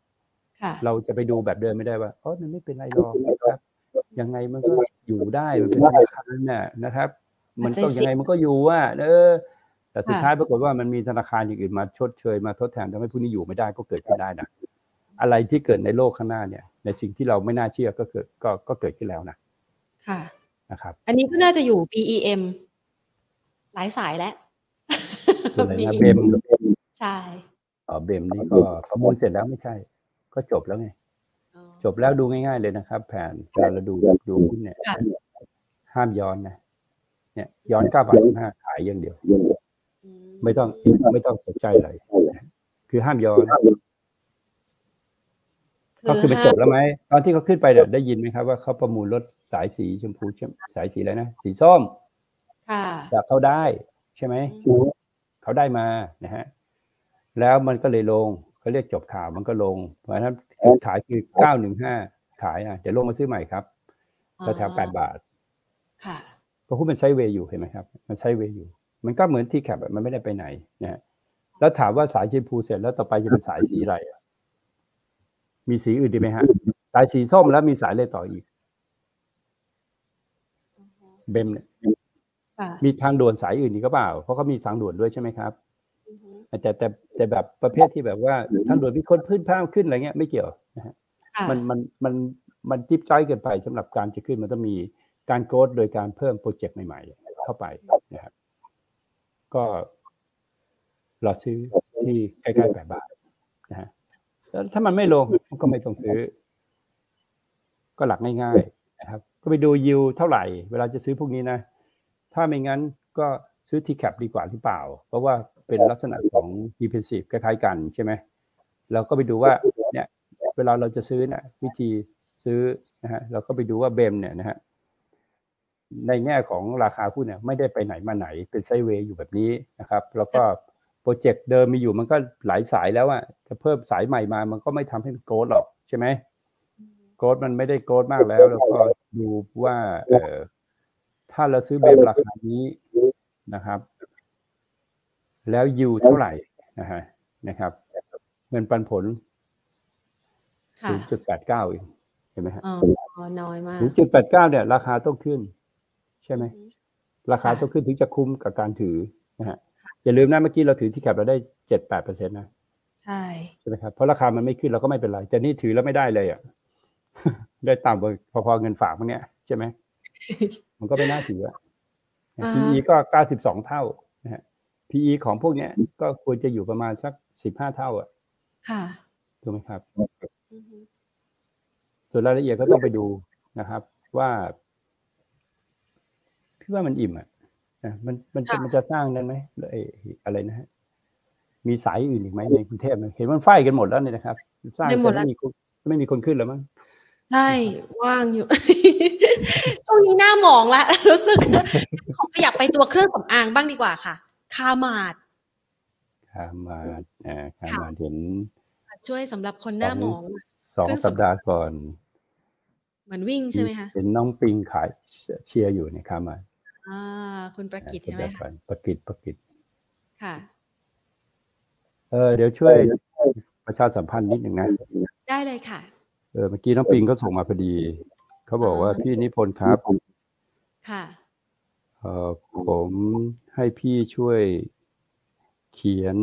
ค่ะเราจะไปดูแบบเดิมไม่ได้ว่าอ๋อมันไม่เป็นไรหรอกนะครับ ยังไงมันก็อยู่ได้มันเป็นธนาคารน่ะนะครับ มันต้องยังไงมันก็อยู่ว่าเออแต่สุดท้ายปรากฏว่ามันมีธนาคารอย่างอื่นมาชดเชยมาทดแทนทำให้ผู้นี้อยู่ไม่ได้ก็เกิดขึ้นได้นะอะไรที่เกิดในโลกข้างหน้าเนี่ย ในสิ่งที่เราไม่น่าเชื่อก็เกิดก็ก็เกิดขึ้นแล้วนะค่ะนะครับ อันนี้ก็น่าจะอยู่ BEM หลายสายแล้วส่วนอะไรนะ BEM เบมใช่อ๋อ เบมนี่ก็ประมูลเสร็จแล้วไม่ใช่ ก็จบแล้วไงอ๋อจบแล้วดูง่าย ๆเลยนะครับ แผนเวลาเราดูดูหุ้นเนี่ยค่ะห้ามย้อนนะเนี่ย ย้อนเก้าบาทสิบห้าขายอย่างเดียวอืไม่ต้องไม่ต้องสนใจอะไรนะคือห้ามย้อนก็คือมันจบแล้วไหมตอนที่เขาขึ้นไปเนี่ยได้ยินไหมครับว่าเขาประมูลรถสายสีชมพูสายสีอะไรนะสีส้มค่ะแต่เขาได้ ใช่ไหมอืมเขาได้มานะฮะ แล้วมันก็เลยลงเขาเรียกจบข่าวมันก็ลง เพราะฉะนั้นจุดขายคือเก้าหนึ่งห้าขายอะเดี๋ยวลงมาซื้อใหม่ครับแถวๆแปดบาท ค่ะเพราะหุ้นมันใช้เวย์อยู่เห็นไหมครับ มันใช้เวย์อยู่ มันก็เหมือนที่แคปอะมันไม่ได้ไปไหนนะฮะแล้วถามว่าสายชมพูเสร็จแล้วต่อไปจะเป็นสายสีอะไรอะมีสีอื่นดีไหมฮะ สายสีส้มแล้วมีสายอะไรต่ออีก เบมเนี่ยค่ะมีทางด่วนสายอื่นอีกก็เปล่า เพราะเขามีทางด่วนด้วยใช่ไหมครับ อือฮึแต่แต่แต่แบบประเภทที่แบบว่าทางด่วนมีคนพื้นพลาดขึ้นอะไรเงี้ยไม่เกี่ยวนะฮะค่ะมันมันมันมันจิ๊บจ้อยเกินไปสำหรับการจะขึ้นมันต้องมีการโกรธโดยการเพิ่มโปรเจกต์ใหม่ ๆ เข้าไปนะครับก็เราซื้อที่ใกล้ๆแปดบาทนะฮะแล้วถ้ามันไม่ลงก็ไม่ต้องซื้อ ก็หลักง่ายๆนะครับ ก็ไปดูยิวเท่าไหร่ เวลาจะซื้อพวกนี้นะ ถ้าไม่งั้นก็ซื้อทีแคปดีกว่าหรือเปล่า เพราะว่า เป็นลักษณะของ defensive คล้ายๆกันใช่ไหมเราก็ไปดูว่าเนี่ยเวลาเราจะซื้อเนี่ยวิธีซื้อนะฮะเราก็ไปดูว่าเบมเนี่ยนะฮะในแง่ของราคาหุ้นเนี่ยไม่ได้ไปไหนมาไหนเป็นไซเวย์อยู่แบบนี้นะครับ แล้วก็โปรเจกต์เดิมมีอยู่มันก็หลายสายแล้วอะจะเพิ่มสายใหม่มามันก็ไม่ทำให้มันโกรธหรอกใช่ไหมโกรธมันไม่ได้โกรธมากแล้ว แล้วก็ดูว่าเออถ้าเราซื้อเบมราคานี้นะครับ แล้วยิวเท่าไหร่นะฮะนะครับ เงินปันผลค่ะศูนย์จุดแปดเก้าเองเห็นไหมฮะอ๋อน้อยมากศูนย์จุดแปดเก้าเนี่ย ราคาต้องขึ้น ใช่ไหมอือฮึราคาต้องขึ้นถึงจะคุ้มกับการถือนะฮะอย่าลืมนะเมื่อกี้เราถือที่แคปเราได้เจ็ดแปดเปอร์เซ็นต์นะ ใช่ใช่ไหมครับเพราะราคามันไม่ขึ้นเราก็ไม่เป็นไร แต่นี่ถือแล้วไม่ได้เลยอะได้ต่ำกว่าพอๆเงินฝากพวกเนี้ยใช่ไหมมันก็ไม่น่าถืออะอ่า PE ก็เก้าสิบสองเท่านะฮะ PE ของพวกเนี้ย ก็ควรจะอยู่ประมาณสักสิบห้าเท่าอะ ค่ะถูกไหมครับอือฮึส่วนรายละเอียดก็ต้องไปดูนะครับ ว่าพี่ว่ามันอิ่มอะนะมันมันจะมันจะสร้างได้ไหมไอ้อะไรนะฮะมีสายอื่นอีกไหมในกรุงเทพเนี่ยเห็นมันไฟกันหมดแล้วเนี่ยนะครับ สร้างได้หมดแต่แล้วไม่มีคนไม่มีคนขึ้นแล้วมั้งใช่ว่างอยู่ช่วงนี้หน้าหมองละรู้สึกขอขยับไปตัวเครื่องสำอางบ้างดีกว่าค่ะ คามาดคามาอ่าคาค่ะมาเห็น ช่วยสำหรับคนหน้าหมองสองเครื่องสัปดาห์ก่อน เหมือนวิ่งใช่ไหมคะเห็นน้องปิงขายเชียร์อยู่ในคามาอ่า คุณประกิตสัใช่ปไหมดาห์คะก่อนประกิตประกิตค่ะ เออเดี๋ยวช่วยประชาสัมพันธ์นิดหนึ่งนะ ได้เลยค่ะ เออเมื่อกี้น้องปิงก็ส่งมาพอดี เขาบอกว่าอ่าพี่นิพนธ์ครับ ค่ะ เออผมให้พี่ช่วยเขียน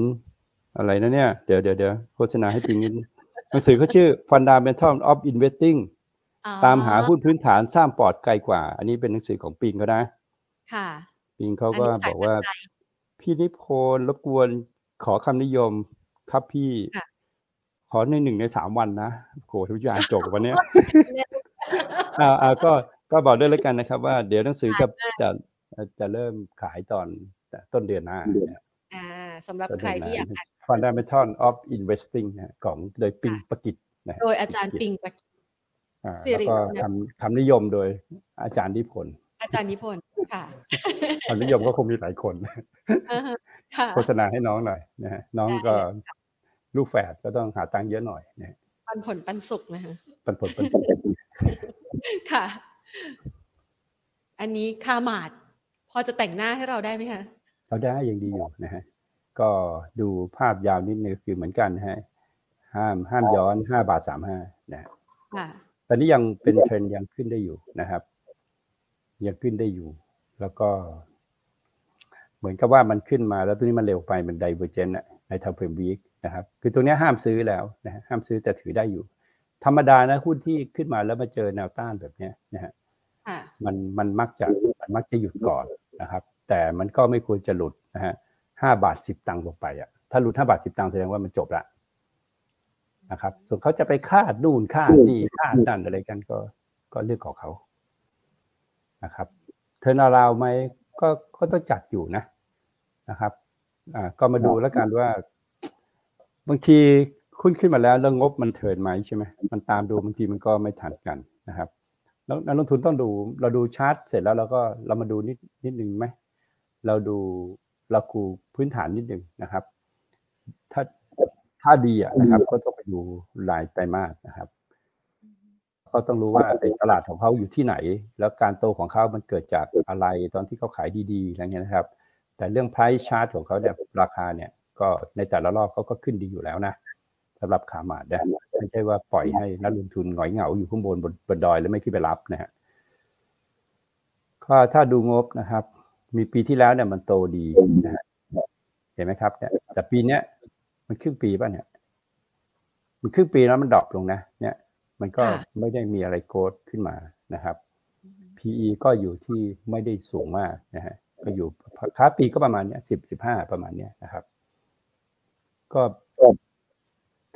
อะไรนะเนี่ย เดี๋ยวเดี๋ยวเดี๋ยวโฆษณาให้ปิงนิดหนังสือเขาชื่อ Fundamental of Investing อ๋อตามหาหุ้นพื้นฐานสร้างปลอดไกลกว่า อันนี้เป็นหนังสือของปิงเขานะ ค่ะ ปิงเขาก็อันนี้สายบอกว่าปัจจัยพี่นิพนธ์รบกวนขอคำนิยมครับพี่ค่ะขอในหนึ่งในสามวันนะโหทุกอย่างจบวันเนี้ยอ่าอ่าก็ก็บอกด้วยแล้วกันนะครับ ว่าเดี๋ยวหนังสือจะจะ จะเริ่มขายตอนต้นเดือนหน้านะอ่าสำหรับต้นใครเดือนหที่อยากน้า Fundamental of Investing นะของโดยปิงประกิตนะโดยอาจารย์ปิงประกิตอ่าสิแล้วริก็วัฒน์คำคำนิยมโดยอาจารย์นิพนธ์อาจารย์นิพนธ์ค่ะคำนิยมก็คงมีหลายคนอ่าฮะค่ะโฆษณาให้น้องหน่อยนะฮะน้องได้ก็เลยลูกแฝดก็ต้องหาตังค์เยอะหน่อยนะฮะปันผลปันสุกนะคะปันผลปันสุขค่ะ อันนี้คาหมาด พอจะแต่งหน้าให้เราได้ไหมคะเราได้ยังดีอยู่นะฮะก็ดูภาพยาวนิดนึงคือเหมือนกันนะฮะห้ามห้ามย้อนห้าบาทสามห้านะฮะค่ะตอนนี้ยังเป็นเทรนด์ยังขึ้นได้อยู่นะครับ ยังขึ้นได้อยู่ แล้วก็ เหมือนกับว่ามันขึ้นมาแล้วตัวนี้มันเร็วไปมันไดเวอร์เจนในทางเพรมวีคนะครับ คือตัวเนี้ยห้ามซื้อแล้วนะฮะห้ามซื้อแต่ถือได้อยู่ ธรรมดานะหุ้นที่ขึ้นมาแล้วมาเจอแนวต้านแบบเนี้ยนะฮะค่ะมันมันมักจะมันมักจะหยุดก่อน นะครับ แต่มันก็ไม่ควรจะหลุดนะฮะห้าบาทสิบตังค์ลงไปอะถ้าหลุดห้าบาทสิบตังค์แสดงว่ามันจบละนะครับ ส่วนเขาจะไปคาดนู่นคาดนี่คาดนั่นอะไรกันก็ก็เรื่องของเขานะครับ เทอร์นาราวไหมก็ก็ต้องจัดอยู่นะนะครับอ่าก็มาดูแล้วกันว่า บางทีขึ้นขึ้นมาแล้วแล้วงบมันเทินไหมใช่ไหมมันตามดูบางทีมันก็ไม่ทันกันนะครับ แล้วนักลงทุนต้องดูเราดูชาร์ตเสร็จแล้วเราก็เรามาดูนิดนิดนึงไหมเราดูเราคูพื้นฐานนิดนึงนะครับ ถ้าถ้าดีอะนะครับ ก็ต้องไปดูรายไตรมาสนะครับ ก็ต้องรู้ว่าไอ้ตลาดของเขาอยู่ที่ไหน แล้วการโตของเขามันเกิดจากอะไรตอนที่เขาขายดีๆอะไรเงี้ยนะครับ แต่เรื่อง price chart ของเขาเนี่ยราคาเนี่ย ก็ในแต่ละรอบเขาก็ขึ้นดีอยู่แล้วนะ สำหรับขามาดนะไม่ใช่ว่าปล่อยให้นักลงทุนหงอยเหงาอยู่ข้างบนบนบนดอยแล้วไม่ขึ้นไปรับนะฮะก็ถ้าดูงบนะครับ มีปีที่แล้วเนี่ยมันโตดีนะฮะเห็นไหมครับเนี่ยแต่ปีเนี้ยมันครึ่งปีป่ะเนี่ย มันครึ่งปีแล้วมันดรอปลงนะ เนี่ย มันก็ไม่ได้มีอะไรโกรธขึ้นมานะครับ PE ก็อยู่ที่ไม่ได้สูงมากนะฮะก็อยู่ค้าปีก็ประมาณเนี้ยสิบสิบห้าประมาณเนี้ยนะครับ ก็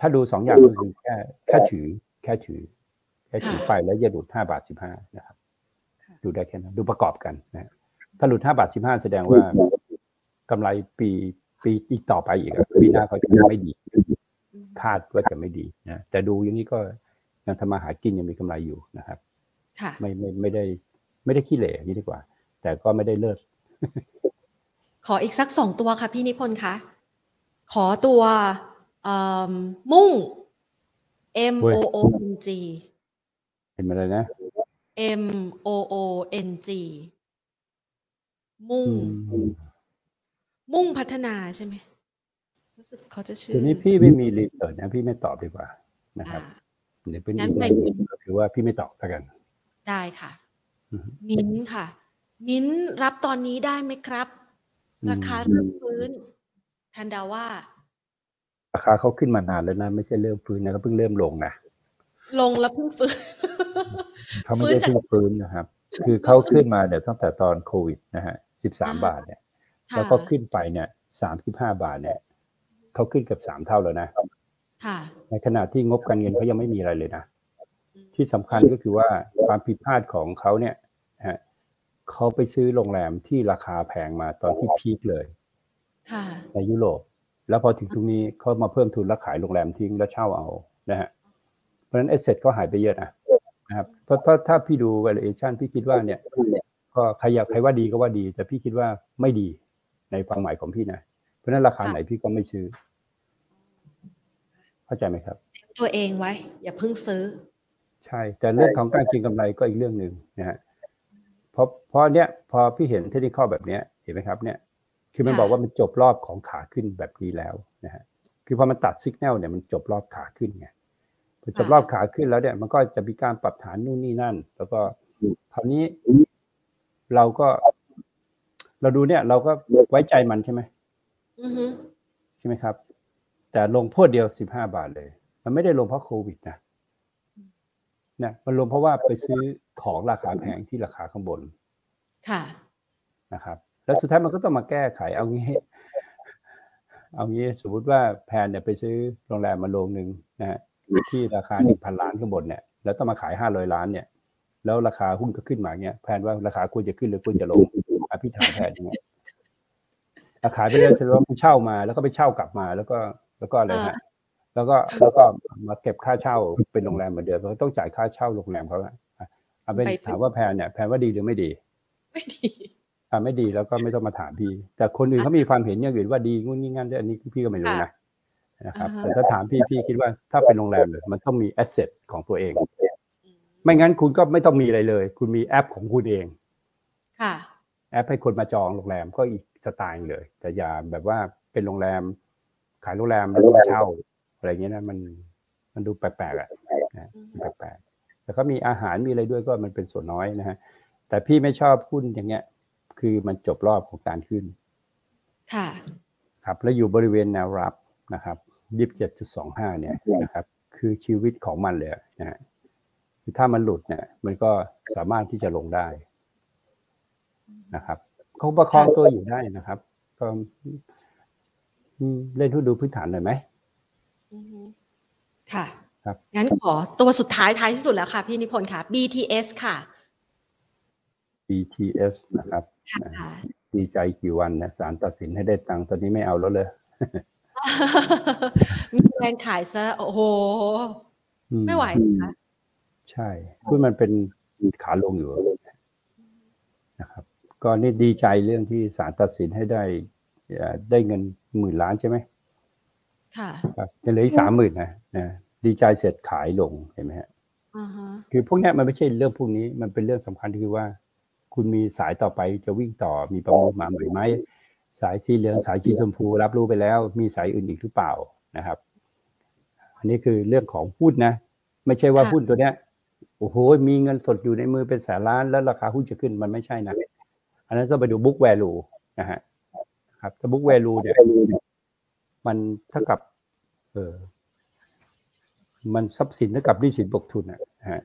ถ้าดูสองอย่างก็คือแค่แค่ถือ แค่ถือ แค่ถือไปแล้วอย่าหลุดห้าบาทสิบห้านะครับ ดูได้แค่นั้นดูประกอบกันนะถ้าหลุดห้าบาทสิบห้าแสดงว่ากำไรปีปีอีกต่อไปอีกปีหน้าเขาจะไม่ดี คาดว่าจะไม่ดีนะแต่ดูอย่างนี้ก็ยังทำมาหากินยังมีกำไรอยู่นะครับไม่ไม่ไม่ได้ ไม่ได้ขี้เหร่นี้ดีกว่า แต่ก็ไม่ได้เลิศขออีกสักสองตัวค่ะพี่นิพนธ์คะขอตัว มุ่ง M O O N G เห็นมาเลยนะ M O O N G มุ่ง มุ่งพัฒนาใช่ไหมรู้สึกเขาจะชื่อทีนี้พี่ไม่มีรีเสิร์ชนะพี่ไม่ตอบดีกว่านะครับเดี๋ยวเป็นอีกก็คือว่าพี่ไม่ตอบแล้วกัน ได้ค่ะ มิ้นค่ะ มิ้นรับตอนนี้ได้ไหมครับ ราคาเริ่มฟื้นแทนดาว่า ราคาเขาขึ้นมานานแล้วนะ ไม่ใช่เริ่มฟื้นนะเขาเพิ่งเริ่มลงนะลงแล้วเพิ่งฟื้นเขาไม่ได้เพิ่งฟื้นนะครับ คือเขาขึ้นมาเดี๋ยวตั้งแต่ตอนโควิดนะฮะสิบสามบาทเนี่ย แล้วก็ขึ้นไปเนี่ยสามสิบห้าบาทเนี่ยเขาขึ้นกับสามเท่าแล้วนะในขณะที่งบการเงินเขายังไม่มีอะไรเลยนะที่สำคัญก็คือว่าความผิดพลาดของเขาเนี่ยฮะเขาไปซื้อโรงแรมที่ราคาแพงมาตอนที่พีคเลยในยุโรป แล้วพอถึงตรงนี้เขามาเพิ่มทุนแล้วขายโรงแรมทิ้งแล้วเช่าเอานะฮะเพราะฉะนั้นเอสเซทก็หายไปเยอะนะนะครับเพราะเพราะถ้าพี่ดู valuation พี่คิดว่าเนี่ยก็ใครอยากใครว่าดีก็ว่าดี แต่พี่คิดว่าไม่ดีในความหมายของพี่นะ เพราะฉะนั้นราคาไหนพี่ก็ไม่ซื้อ เข้าใจไหมครับ ตัวเองไว้ อย่าเพิ่งซื้อ ใช่ แต่เรื่องของการเก็งกำไรก็อีกเรื่องหนึ่งนะฮะเพราะเพราะเนี้ยพอพี่เห็นเทคนิคแบบเนี้ยเห็นไหมครับเนี่ย คือมันบอกว่ามันจบรอบของขาขึ้นแบบนี้แล้วนะฮะคือพอมันตัดสัญญาณเนี่ยมันจบรอบขาขึ้นไงพอจบรอบขาขึ้นแล้วเนี่ยมันก็จะมีการปรับฐานนู่นนี่นั่น แล้วก็คราวนี้เราก็ เราดูเนี่ย เราก็ไว้ใจมันใช่ไหมใช่ไหมครับ แต่ลงพวดเดียวสิบห้าบาทเลย มันไม่ได้ลงเพราะโควิดนะนะมันลงเพราะว่าไปซื้อของราคาแพงที่ราคาข้างบน ค่ะนะครับ แล้วสุดท้ายมันก็ต้องมาแก้ไขเอางี้ เอางี้สมมติว่าแพนเนี่ยไปซื้อโรงแรมมาโรงหนึ่งนะฮะที่ราคาหนึ่งพันล้านข้างบนเนี่ยแล้วต้องมาขายห้าร้อยล้านเนี่ย แล้วราคาหุ้นก็ขึ้นมาเงี้ยแพนว่าราคาควรจะขึ้นหรือควรจะลงอภิถามแพนยังไงขายไปเลยแสดงว่าผู้เช่ามา แล้วก็ไปเช่ากลับมาแล้วก็แล้วก็อะไรฮะแล้วก็แล้วก็มาเก็บค่าเช่าเป็นโรงแรมเหมือนเดิมเพราะต้องจ่ายค่าเช่าโรงแรมเขาเอาเป็นถามว่าแพนเนี่ยแพนว่าดีหรือไม่ดี ไม่ดี อ่าไม่ดีแล้วก็ไม่ต้องมาถามพี่ แต่คนอื่นเขามีความเห็นอย่างอื่นว่าดีนู่นนี่นั่นด้วยอันนี้พี่ก็ไม่รู้นะนะครับแต่ถ้าถามพี่พี่คิดว่าถ้าเป็นโรงแรมเลยมันต้องมี asset ของตัวเอง ไม่งั้นคุณก็ไม่ต้องมีอะไรเลย คุณมีแอปของคุณเองค่ะแอปให้คนมาจองโรงแรมก็อีกสไตล์เลย แต่อย่าแบบว่าเป็นโรงแรม ขายโรงแรมแล้วมาเช่า อะไรเงี้ยนะมันมันดูแปลกๆอะนะแปลกๆแต่ก็มีอาหารมีอะไรด้วยก็มันเป็นส่วนน้อยนะฮะแต่พี่ไม่ชอบหุ้นอย่างเงี้ย คือมันจบรอบของการขึ้น ค่ะ ครับ แล้วอยู่บริเวณแนวรับนะครับยี่สิบเจ็ดจุดสองห้าเนี่ยนะครับ คือชีวิตของมันเลยนะฮะคือถ้ามันหลุดเนี่ย มันก็สามารถที่จะลงได้นะครับเขาประคองตัวอยู่ได้นะครับ ก็เล่นทุนดูพื้นฐานหน่อยไหมค่ะ ครับ งั้นขอตัวสุดท้ายท้ายที่สุดแล้วค่ะ พี่นิพนธ์ค่ะ BTS ค่ะ BTS นะครับ ดีใจกี่วันนะศาลตัดสินให้ได้ตังค์ตอนนี้ไม่เอาแล้วเลยมีแรงขายซะ โอ้โฮอืมไม่ไหวนะคะใช่หุ้นมันเป็นขาลงอยู่นะครับ ก็นี่ดีใจเรื่องที่ศาลตัดสินให้ได้เอ่อได้เงินหมื่นล้านใช่ไหมค่ะครับยังเหลืออีกสามหมื่นนะนะดีใจเสร็จขายลงเห็นไหมฮะอะฮะคือพวกเนี้ยมันไม่ใช่เรื่องพวกนี้มันเป็นเรื่องสำคัญคือว่า คุณมีสายต่อไปจะวิ่งต่อมีประมูลมาใหม่ไหมสายสีเหลืองสายสีชมพูรับรู้ไปแล้ว มีสายอื่นอีกหรือเปล่านะครับ อันนี้คือเรื่องของหุ้นนะ ไม่ใช่ว่าค่ะหุ้นตัวเนี้ยโอ้โหมีเงินสดอยู่ในมือเป็นแสนล้านแล้วราคาหุ้นจะขึ้นมันไม่ใช่นะอันนั้นก็ไปดู book value นะฮะครับถ้า book value เนี่ยมันเท่ากับ เออมันทรัพย์สินเท่ากับหนี้สินบวกทุนนะฮะ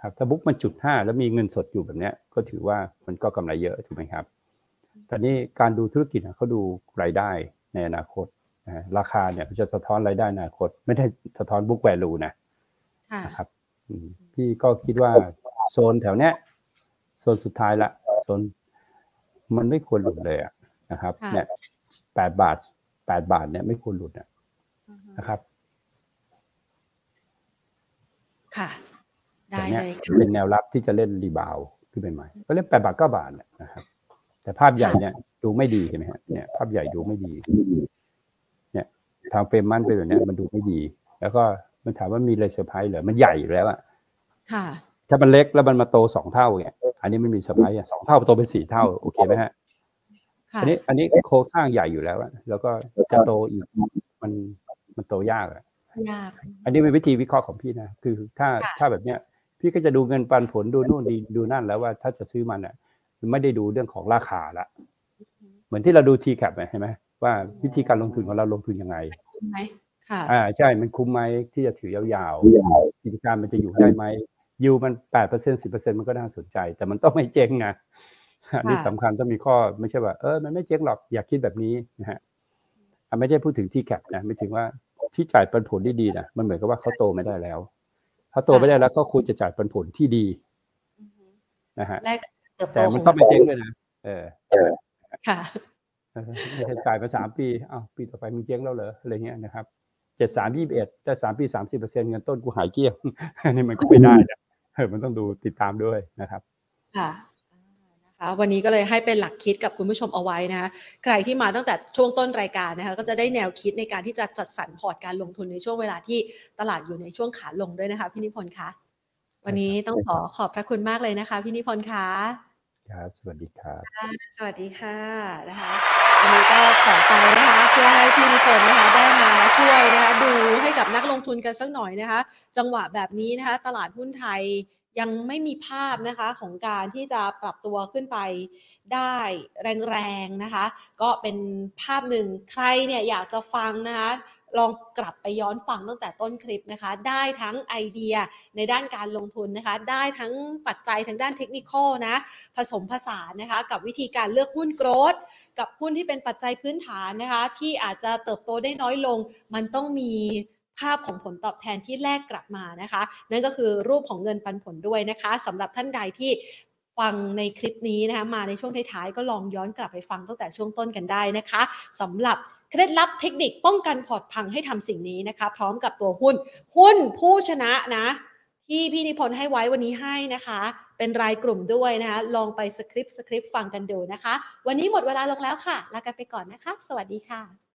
ครับถ้าบุ๊กมันจุดห้าแล้วมีเงินสดอยู่แบบเนี้ยก็ถือว่ามันก็กำไรเยอะถูกไหมครับแต่นี่การดูธุรกิจอะเขาดูรายได้ในอนาคตนะฮะราคาเนี่ยมันจะสะท้อนรายได้ในอนาคต ไม่ได้สะท้อน book value นะค่ะนะครับอืมพี่ก็คิดว่าโซนแถวเนี้ยโซนสุดท้ายละโซนมันไม่ควรหลุดเลยอะนะครับค่ะเนี่ยแปดบาทแปดบาทเนี่ยไม่ควรหลุดอะอือฮึนะครับ ค่ะ ได้แต่เนี่ยเลยค่ะเป็นแนวรับที่จะเล่น rebound ขึ้นไปใหม่ก็เล่นแปดบาทเก้าบาทเนี่ยนะครับ แต่ภาพใหญ่เนี่ยดูไม่ดีเห็นไหมฮะเนี่ยภาพใหญ่ดูไม่ดี เนี่ย time frame มันเป็นแบบเนี้ยมันดูไม่ดี แล้วก็มันถามว่ามีอะไรเซอร์ไพรส์เหรอมันใหญ่อยู่แล้วอะค่ะ ถ้ามันเล็กแล้วมันมาโตสองเท่าเนี่ยอันนี้ไม่มีเซอร์ไพรส์อะสองเท่าโตเป็นสี่เท่าโอเคไหมฮะค่ะอันนี้อันนี้โครงสร้างใหญ่อยู่แล้วอะแล้วก็จะโตอีกมันมันโตยากอะยาก อันนี้เป็นวิธีวิเคราะห์ของพี่นะ คือถ้าค่ะถ้าแบบเนี้ย พี่ก็จะดูเงินปันผลดูนู่นดีดูนั่นแล้วว่าถ้าจะซื้อมันอะไม่ได้ดูเรื่องของราคาละเหมือนที่เราดู t c a p เห็นไหมว่าวิธีการลงทุนของเราลงทุนยังไงคุ้มไหมค่ะอ่าใช่มันคุ้มไหมที่จะถือยาวๆกิจการมันจะอยู่ได้ไหมยูมันแปดเปอร์เซ็นสิบเปอร์เซ็นมันก็น่าสนใจ แต่มันต้องไม่เจ๊งนะอันนี้ค่ะสำคัญต้องมีข้อไม่ใช่ว่าเออมันไม่เจ๊งหรอกอยากคิดแบบนี้นะฮะอะไม่ได้พูดถึง t c a p นะไม่ถึงว่าที่จ่ายปันผลที่ดีนะมันเหมือนกับว่าเขาโตไม่ได้แล้ว เขาโตไม่ได้แล้วก็ควรจะจ่ายปันผลที่ดีอือฮึนะฮะแลกเติบโตแต่ขมัอนงต้องไม่เจ๊งด้วยนะเออค่ะเออไม่ใช่จ่ายมาสามปีอ้าวปีต่อไปมึงเจ๊งแล้วเหรออะไรเงี้ยนะครับเจ็ดสามยี่สิบเอ็ดแต่สามปีสามสิบเปอร์เซ็นเงินต้นกูหายเกลี้ยงอันนี้มันก็ไม่ได้นะเออมันต้องดูติดตามด้วยนะครับ ค่ะนะ คะวันนี้ก็เลยให้เป็นหลักคิดกับคุณผู้ชมเอาไว้นะคะใครที่มาตั้งแต่ช่วงต้นรายการนะคะก็จะได้แนวคิดในการที่จะจัดสรรพอร์ตการลงทุนในช่วงเวลาที่ตลาดอยู่ในช่วงขาลงด้วยนะคะพี่นิพนธ์คะวันนี้ต้องขอขอบพระคุณมากเลยนะคะพี่นิพนธ์คะครับสวัสดีครับสวัสดีค่ะนะคะวันนี้ก็ขอไปนะคะเพื่อให้พี่นิพนธ์นะคะได้มาช่วยนะคะดูให้กับนักลงทุนกันสักหน่อยนะคะ จังหวะแบบนี้นะคะ ตลาดหุ้นไทย ยังไม่มีภาพนะคะของการที่จะปรับตัวขึ้นไปได้แรงๆนะคะ ก็เป็นภาพหนึ่งใครเนี่ยอยากจะฟังนะคะลองกลับไปย้อนฟังตั้งแต่ต้นคลิปนะคะ ได้ทั้งไอเดียในด้านการลงทุนนะคะ ได้ทั้งปัจจัยทางด้านเทคนิคนะ ผสมผสานนะคะ กับวิธีการเลือกหุ้นโกรดกับหุ้นที่เป็นปัจจัยพื้นฐานนะคะ ที่อาจจะเติบโตได้น้อยลง มันต้องมี ภาพของผลตอบแทนที่แลกกลับมานะคะ นั่นก็คือรูปของเงินปันผลด้วยนะคะสำหรับท่านใดที่ฟังในคลิปนี้นะคะมาในช่วงท้ายๆ ก็ลองย้อนกลับไปฟังตั้งแต่ช่วงต้นกันได้นะคะสำหรับเคล็ดลับเทคนิคป้องกันพอร์ตพังให้ทำสิ่งนี้นะคะ พร้อมกับตัวหุ้น หุ้นผู้ชนะนะ ที่พี่นิพนธ์ให้ไว้วันนี้ให้นะคะ เป็นรายกลุ่มด้วยนะคะลองไปสคริปต์สคริปต์ฟังกันดูนะคะ วันนี้หมดเวลาลงแล้วค่ะลากันไปก่อนนะคะ สวัสดีค่ะ